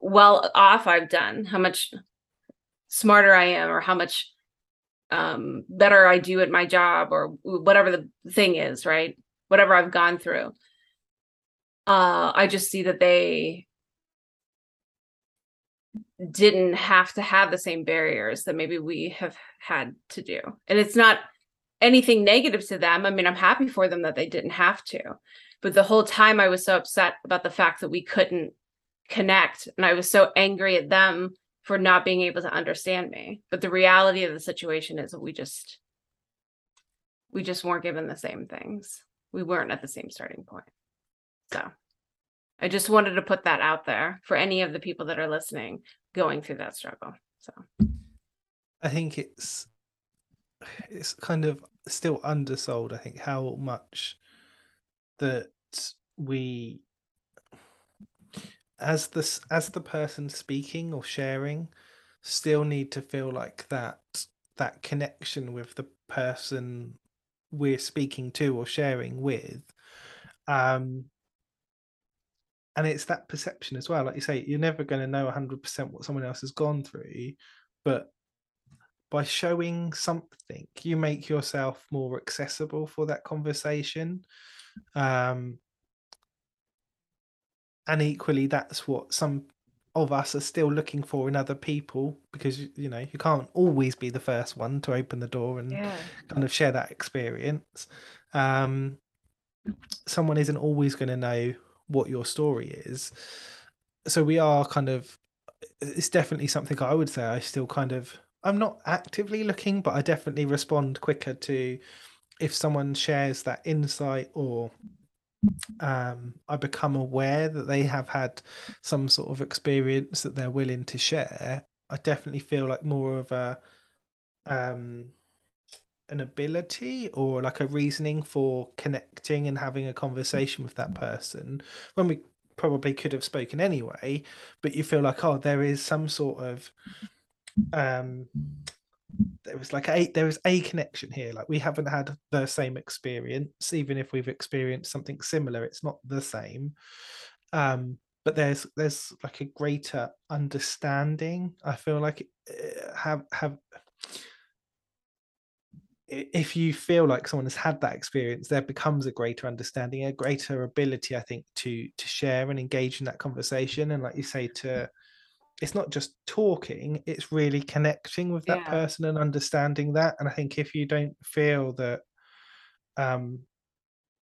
well off i've done how much smarter i am or how much um better i do at my job or whatever the thing is right? Whatever i've gone through. Uh i just see that they didn't have to have the same barriers that maybe we have had to do. And it's not anything negative to them. I mean, I'm happy for them that they didn't have to. But the whole time I was so upset about the fact that we couldn't connect and I was so angry at them for not being able to understand me. But the reality of the situation is that we just we just weren't given the same things. We weren't at the same starting point. So I just wanted to put that out there for any of the people that are listening going through that struggle. So I think it's it's kind of still undersold. I think how much that we as this as the person speaking or sharing still need to feel like that that connection with the person we're speaking to or sharing with um and it's that perception as well like you say you're never going to know 100% what someone else has gone through but by showing something you make yourself more accessible for that conversation um and equally that's what some of us are still looking for in other people because you know you can't always be the first one to open the door and yeah. kind of share that experience um someone isn't always going to know what your story is. So we are kind of it's definitely something i would say i still kind of i'm not actively looking but i definitely respond quicker to if someone shares that insight or um, I become aware that they have had some sort of experience that they're willing to share, I definitely feel like more of a um, an ability or like a reasoning for connecting and having a conversation with that person when we probably could have spoken anyway, but you feel like oh there is some sort of um there was like a there was a connection here. Like we haven't had the same experience. Even if we've experienced something similar it's not the same. Um but there's there's like a greater understanding i feel like uh, have have if you feel like someone has had that experience there becomes a greater understanding a greater ability i think to to share and engage in that conversation and like you say to it's not just talking it's really connecting with that Yeah. person and understanding that and i think if you don't feel that um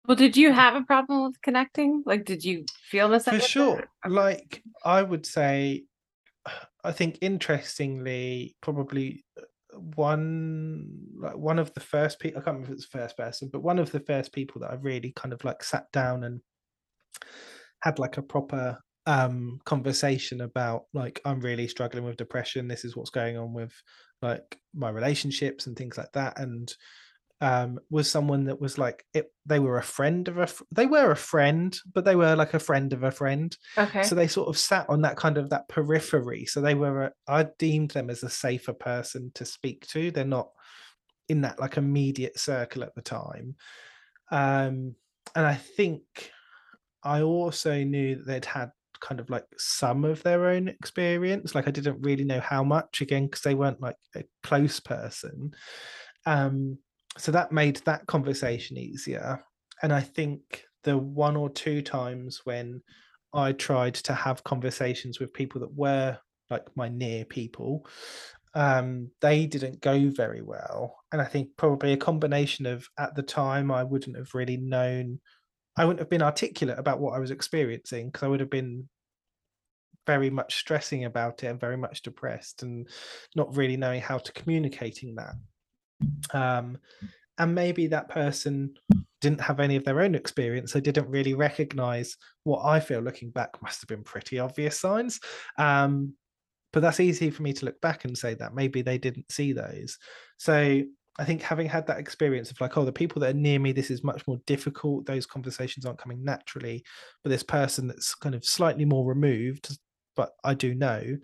Well, did you have a problem with connecting? Like, did you feel this? for sure like i would say i think interestingly probably one like one of the first people i can't remember if it's the first person but one of the first people that i really kind of like sat down and had like a proper um conversation about like i'm really struggling with depression this is what's going on with like my relationships and things like that and um was someone that was like it they were a friend of a they were a friend but they were like a friend of a friend. Okay. so they sort of sat on that kind of that periphery. So they were a, i deemed them as a safer person to speak to. They're not in that like immediate circle at the time. Um and i think i also knew that they'd had kind of like some of their own experience. Like i didn't really know how much again because they weren't like a close person. Um so that made that conversation easier. And i think the one or two times when i tried to have conversations with people that were like my near people um they didn't go very well. And i think probably a combination of at the time i wouldn't have really known i wouldn't have been articulate about what i was experiencing because i would have been very much stressing about it and very much depressed and not really knowing how to communicating that um and maybe that person didn't have any of their own experience. So didn't really recognize what i feel looking back must have been pretty obvious signs. Um but that's easy for me to look back and say that maybe they didn't see those. So i think having had that experience of like oh the people that are near me this is much more difficult. Those conversations aren't coming naturally. But this person that's kind of slightly more removed but i do know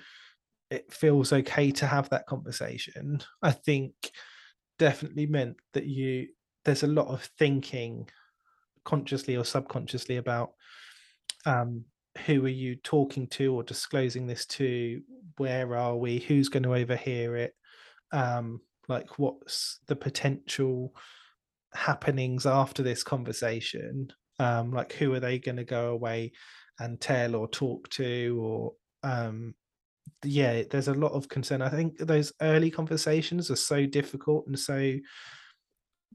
it feels okay to have that conversation. I think definitely meant that you there's a lot of thinking consciously or subconsciously about um who are you talking to or disclosing this to? Where are we? Who's going to overhear it? Um like what's the potential happenings after this conversation? Um like who are they going to go away and tell or talk to or um yeah there's a lot of concern i think those early conversations are so difficult and so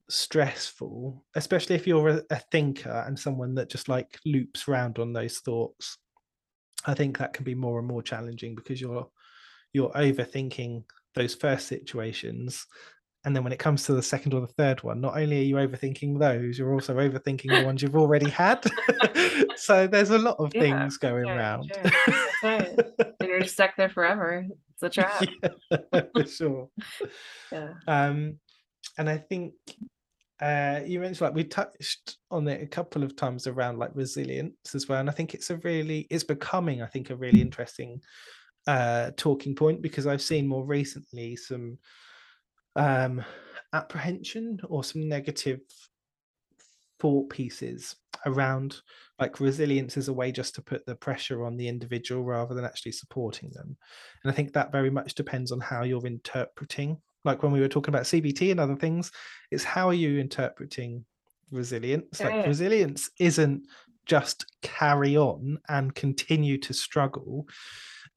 stressful, especially if you're a, thinker and someone that just like loops around on those thoughts. I think that can be more and more challenging because you're you're overthinking those first situations and then when it comes to the second or the third one not only are you overthinking those you're also overthinking the ones you've already had so there's a lot of Yeah, things going sure, around sure. Right. and you're just stuck there forever. It's a trap. Yeah, for sure Yeah. um and i think uh you mentioned like we touched on it a couple of times around like resilience as well and i think it's a really it's becoming i think a really interesting uh talking point because i've seen more recently some um apprehension or some negative thought pieces around like resilience is a way just to put the pressure on the individual rather than actually supporting them. And i think that very much depends on how you're interpreting like when we were talking about cbt and other things it's how are you interpreting resilience? Yeah, like resilience isn't just carry on and continue to struggle.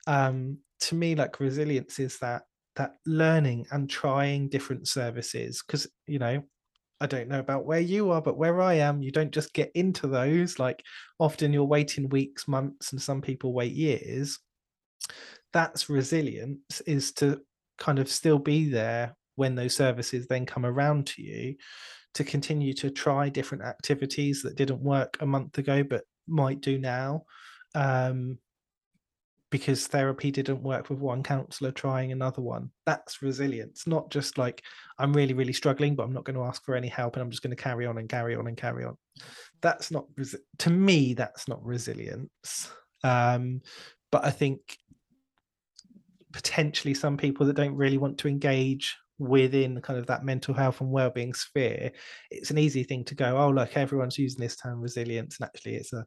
Um to me like resilience is that that learning and trying different services because you know I don't know about where you are, but where I am, you don't just get into those. Like often you're waiting weeks, months, and some people wait years. That's resilience, is to kind of still be there when those services then come around to you to continue to try different activities that didn't work a month ago but might do now. Um, because therapy didn't work with one counselor trying another one. That's resilience, not just like I'm really, really struggling, but I'm not going to ask for any help and I'm just going to carry on and carry on and carry on. That's not to me, that's not resilience. Um, but I think potentially some people that don't really want to engage within kind of that mental health and well-being sphere it's an easy thing to go oh look everyone's using this term resilience and actually it's a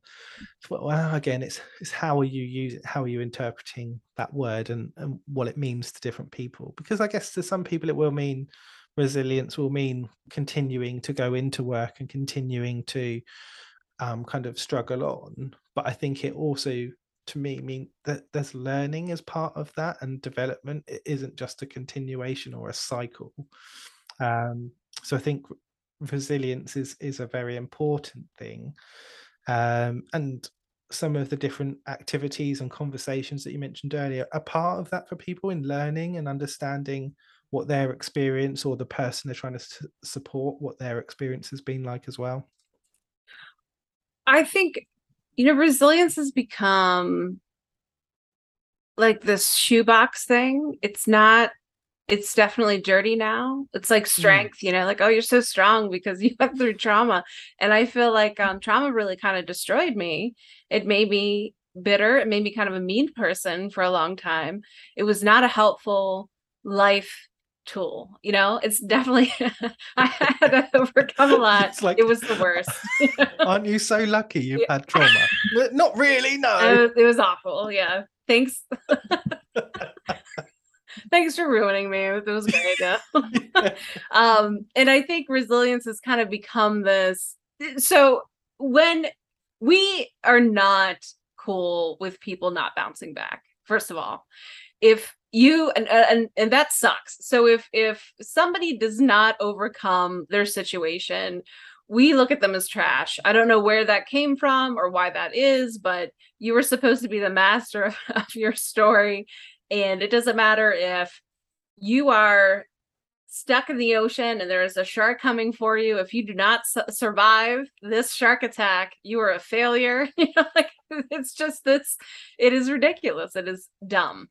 well again it's it's how are you use how are you interpreting that word and, and what it means to different people? Because i guess to some people it will mean resilience will mean continuing to go into work and continuing to um, kind of struggle on but i think it also to me mean that there's learning as part of that and development. It isn't just a continuation or a cycle. Um, so i think resilience is is a very important thing. Um, and some of the different activities and conversations that you mentioned earlier are part of that for people in learning and understanding what their experience or the person they're trying to support what their experience has been like as well. I think you know resilience has become like this shoebox thing. It's not it's definitely dirty now. It's like strength, you know, like oh you're so strong because you went through trauma. And I feel like um trauma really kind of destroyed me. It made me bitter, it made me kind of a mean person for a long time. It was not a helpful life tool, you know? It's definitely I had to overcome a lot. It's like- it was the worst. aren't you so lucky you've had trauma not really It no was, it was awful. Yeah. Thanks. Thanks for ruining me. It was great idea. um, and I think resilience has kind of become this. So when we are not cool with people not bouncing back, first of all, if you and uh, and and that sucks. So if if somebody does not overcome their situation, we look at them as trash. I don't know where that came from or why that is, but you were supposed to be the master of, of your story. And it doesn't matter if you are stuck in the ocean and there is a shark coming for you. If you do not su- survive this shark attack, you are a failure. You know, like it's just this, it is ridiculous. It is dumb.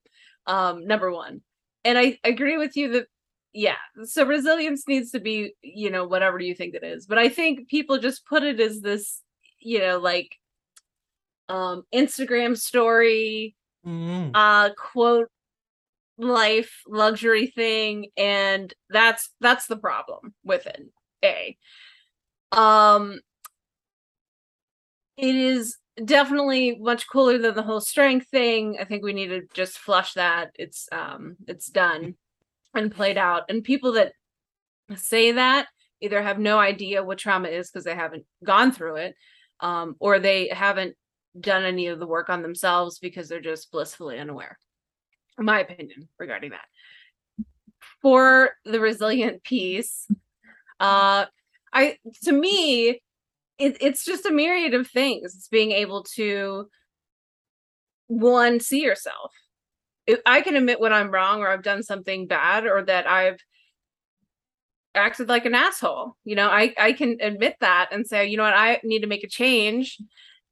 Um, number one. And I agree with you that yeah so resilience needs to be you know whatever you think it is but i think people just put it as this you know like um instagram story Mm. uh quote life luxury thing and that's that's the problem with it a um it is definitely much cooler than the whole strength thing. I think we need to just flush that. It's um it's done and played out. And people that say that either have no idea what trauma is because they haven't gone through it um, or they haven't done any of the work on themselves because they're just blissfully unaware. My opinion regarding that. For the resilient piece uh I to me, it, it's just a myriad of things. It's being able to one see yourself. If I can admit when I'm wrong or I've done something bad or that I've acted like an asshole. You know, I I can admit that and say, you know what, I need to make a change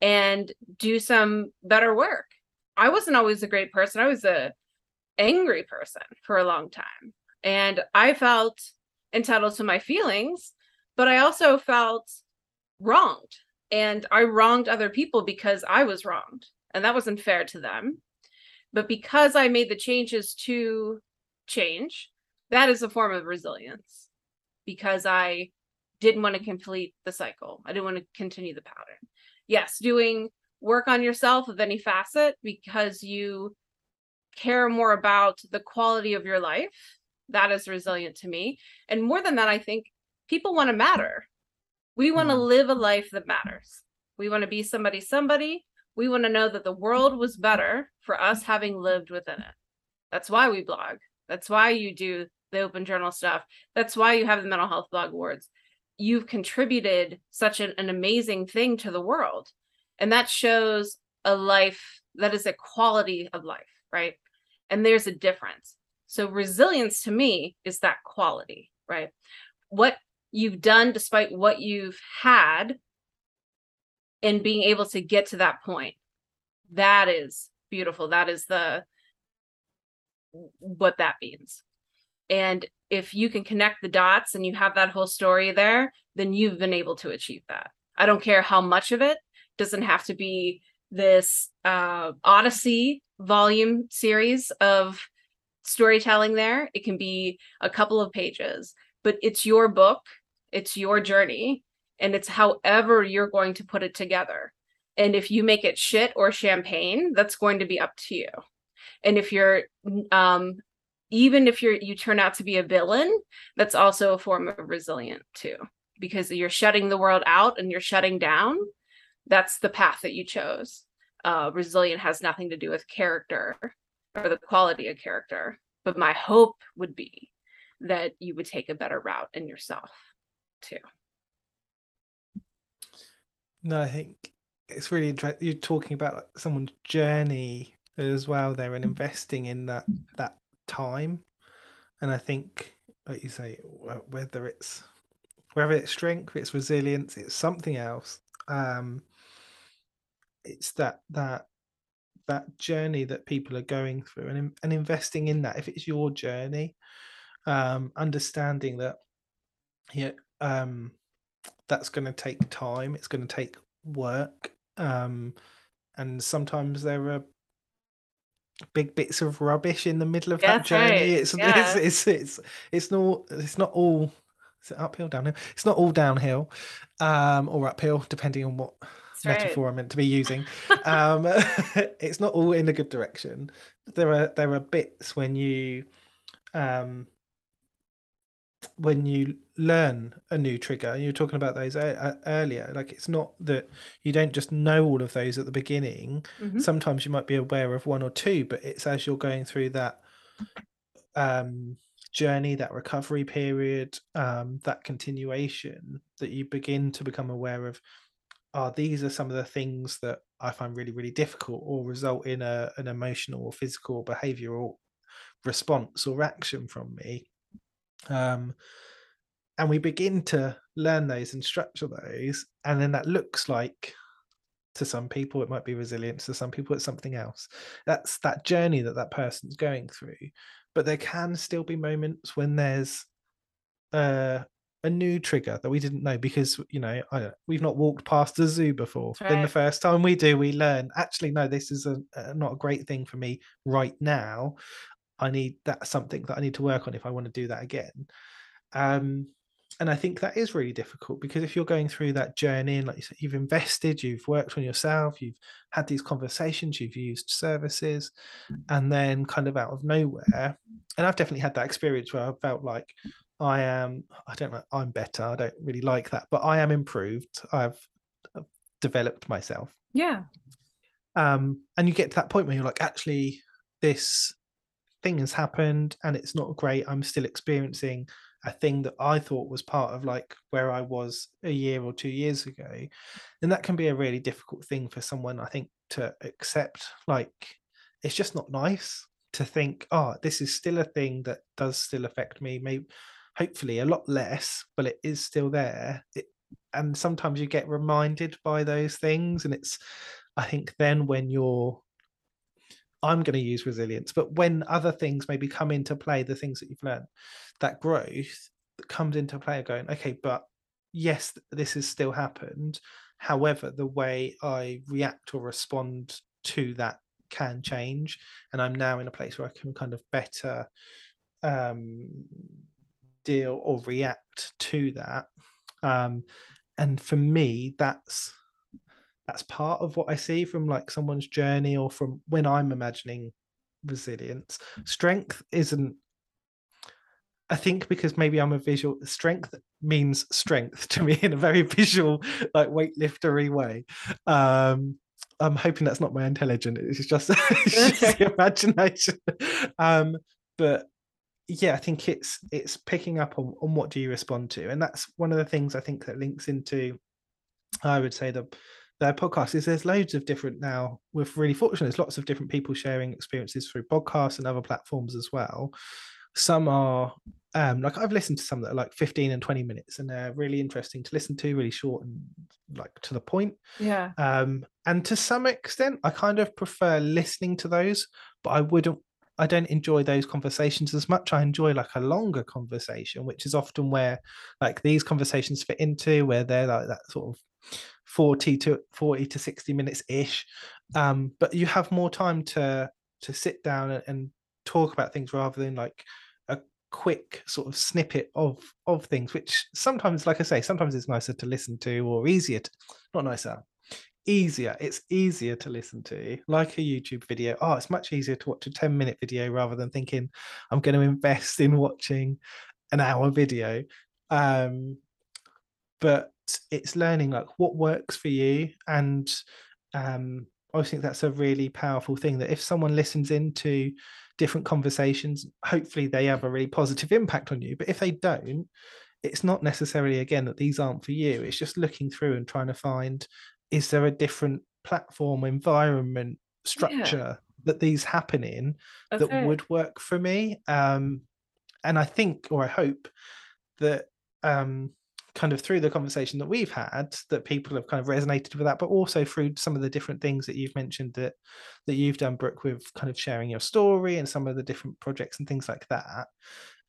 and do some better work. I wasn't always a great person. I was a angry person for a long time. And I felt entitled to my feelings, but I also felt wronged. And I wronged other people because I was wronged. And that wasn't fair to them. But because I made the changes to change, that is a form of resilience because I didn't want to complete the cycle. I didn't want to continue the pattern. Yes, doing work on yourself of any facet because you care more about the quality of your life. That is resilient to me. And more than that, I think people want to matter. We want to mm-hmm. live a life that matters. We want to be somebody, somebody. We want to know that the world was better for us having lived within it. That's why we blog. That's why you do the open journal stuff. That's why you have the mental health blog awards. You've contributed such an, an amazing thing to the world. And that shows a life that is a quality of life, right? And there's a difference. So resilience to me is that quality, right? What you've done despite what you've had and being able to get to that point. That is beautiful. That is the what that means. And if you can connect the dots and you have that whole story there, then you've been able to achieve that. I don't care how much of it doesn't have to be this uh, Odyssey volume series of storytelling there. It can be a couple of pages, but it's your book, it's your journey, and it's however you're going to put it together. And if you make it shit or champagne, that's going to be up to you. And if you're um, even if you're you turn out to be a villain, that's also a form of resilient too, because you're shutting the world out and you're shutting down. That's the path that you chose. Uh, resilient has nothing to do with character or the quality of character, but my hope would be that you would take a better route in yourself too. No, I think it's really interesting. You're talking about someone's journey as well there and investing in that that time. And I think, like you say, whether it's whether it's strength, it's resilience, it's something else. Um, it's that that that journey that people are going through and and investing in that. If it's your journey, um, understanding that, yeah, um, that's going to take time. It's going to take work, um, and sometimes there are big bits of rubbish in the middle of that journey. right. It's, Yeah. it's it's it's it's not it's not all is it uphill downhill. It's not all downhill, um, or uphill depending on what right. metaphor I'm meant to be using. um, it's not all in a good direction. There are there are bits when you um, when you learn a new trigger. You were talking about those uh, earlier. Like it's not that you don't just know all of those at the beginning. Mhm. Sometimes you might be aware of one or two, but it's as you're going through that um, journey, that recovery period, um, that continuation, that you begin to become aware of. Ah, these are some of the things that I find really, really difficult, or result in a an emotional or physical or behavioural response or action from me. Um, and we begin to learn those and structure those, and then that looks like to some people it might be resilience to some people it's something else. That's that journey that that person's going through. But there can still be moments when there's uh, a new trigger that we didn't know because you know I don't, we've not walked past a zoo before. Then the first time we do we learn actually no this is a, a not a great thing for me right now i need that's something that i need to work on if i want to do that again um and i think that is really difficult because if you're going through that journey and like you said you've invested you've worked on yourself you've had these conversations you've used services and then kind of out of nowhere and i've definitely had that experience where i felt like i am i don't know i'm better i don't really like that but i am improved i've I've developed myself Yeah. um and you get to that point where you're like actually this thing has happened and it's not great i'm still experiencing a thing that I thought was part of like where I was a year or two years ago, then that can be a really difficult thing for someone, I think, to accept. Like, it's just not nice to think, oh, this is still a thing that does still affect me. Maybe, hopefully, a lot less, but it is still there. It, and sometimes you get reminded by those things, and it's, I think, then when you're I'm going to use resilience. But when other things maybe come into play, the things that you've learned, that growth that comes into play, going, okay, but yes, this has still happened. However, the way I react or respond to that can change. And I'm now in a place where I can kind of better um, deal or react to that. Um, and for me, that's that's part of what I see from like someone's journey or from when I'm imagining resilience. Strength isn't I think because maybe I'm a visual strength means strength to me in a very visual, like weightliftery way. Um I'm hoping that's not my intelligence. It's just, it's just imagination. Um, but yeah, I think it's it's picking up on, on what do you respond to, and that's one of the things I think that links into, I would say the their podcast is there's loads of different now we're really fortunate there's lots of different people sharing experiences through podcasts and other platforms as well. Some are um like i've listened to some that are like 15 and 20 minutes and they're really interesting to listen to really short and like to the point. Yeah. Um and to some extent i kind of prefer listening to those but i wouldn't I don't enjoy those conversations as much. I enjoy like a longer conversation, which is often where like these conversations fit into, where they're like that sort of 40 to 40 to 60 minutes ish um, but you have more time to to sit down and, and, talk about things rather than like a quick sort of snippet of of things which sometimes like i say sometimes it's nicer to listen to or easier to not nicer easier it's easier to listen to like a youtube video. Oh it's much easier to watch a 10 minute video rather than thinking i'm going to invest in watching an hour video. Um but it's learning like what works for you and um i think that's a really powerful thing that if someone listens into different conversations hopefully they have a really positive impact on you but if they don't it's not necessarily again that these aren't for you it's just looking through and trying to find is there a different platform environment structure yeah. that these happen in okay. that would work for me um and i think or i hope that um kind of through the conversation that we've had that people have kind of resonated with that but also through some of the different things that you've mentioned that that you've done brooke with kind of sharing your story and some of the different projects and things like that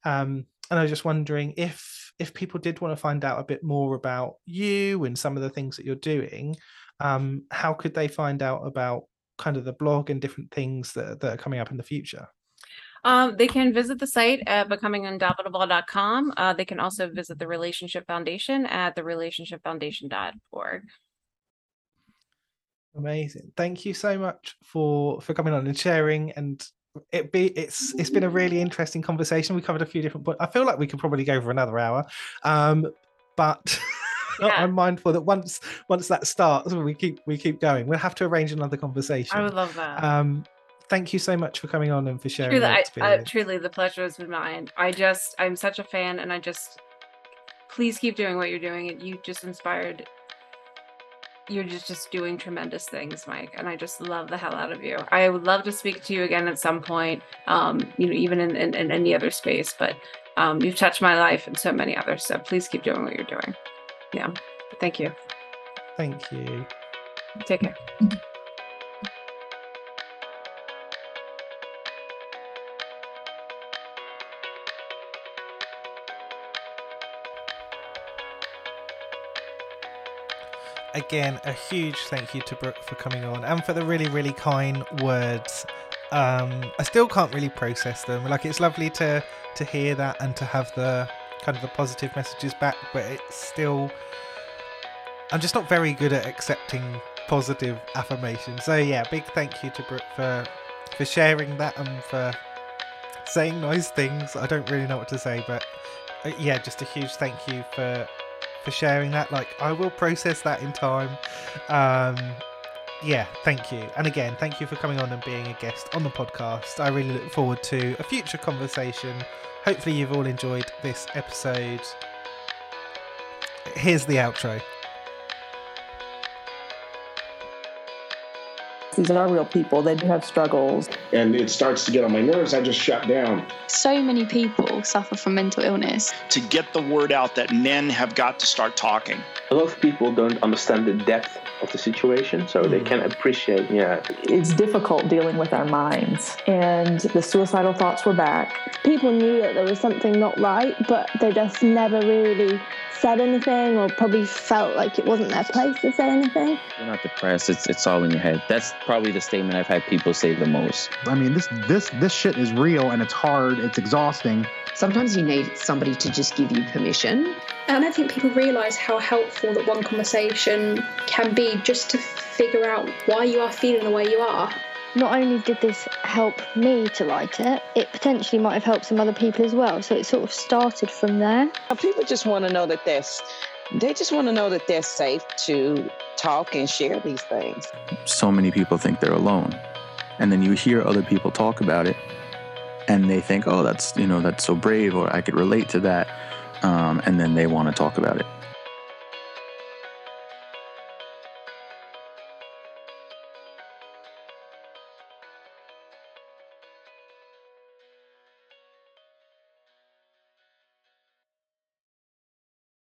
um, and i was just wondering if if people did want to find out a bit more about you and some of the things that you're doing um, how could they find out about kind of the blog and different things that, that are coming up in the future um, they can visit the site at becomingundoubtable.com. Uh, they can also visit the Relationship Foundation at therelationshipfoundation.org. Amazing. Thank you so much for for coming on and sharing and it be it's it's been a really interesting conversation. We covered a few different points. I feel like we could probably go for another hour. Um, but yeah. I'm mindful that once once that starts, we keep we keep going. We'll have to arrange another conversation. I would love that. Um, thank you so much for coming on and for sharing truly. I, truly, the pleasure has been mine. I just, I'm such a fan, and I just, please keep doing what you're doing. You just inspired. You're just just doing tremendous things, Mike, and I just love the hell out of you. I would love to speak to you again at some point. Um, you know, even in, in, in any other space, but um, you've touched my life and so many others. So please keep doing what you're doing. Yeah, thank you. Thank you. Take care. again, a huge thank you to Brooke for coming on and for the really, really kind words. Um, I still can't really process them. Like it's lovely to to hear that and to have the kind of the positive messages back, but it's still I'm just not very good at accepting positive affirmation. So yeah, big thank you to Brooke for for sharing that and for saying nice things. I don't really know what to say, but uh, yeah, just a huge thank you for for sharing that. Like, I will process that in time. Um, yeah, thank you. And again, thank you for coming on and being a guest on the podcast. I really look forward to a future conversation. Hopefully, you've all enjoyed this episode. Here's the outro. These are real people. They do have struggles. And it starts to get on my nerves. I just shut down. So many people suffer from mental illness. To get the word out that men have got to start talking. A lot of people don't understand the depth of the situation, so they can't appreciate. Yeah, It's difficult dealing with our minds. And the suicidal thoughts were back. People knew that there was something not right, but they just never really said anything or probably felt like it wasn't their place to say anything. You're not depressed. It's it's all in your head. That's probably the statement I've had people say the most. I mean, this this this shit is real and it's hard. It's exhausting. Sometimes you need somebody to just give you permission. And I don't think people realise how helpful that one conversation can be just to figure out why you are feeling the way you are. Not only did this help me to write it, it potentially might have helped some other people as well. So it sort of started from there. People just want to know that they're, s- they just want to know that they're safe to talk and share these things. So many people think they're alone. And then you hear other people talk about it and they think, oh, that's, you know, that's so brave or I could relate to that. Um, and then they want to talk about it.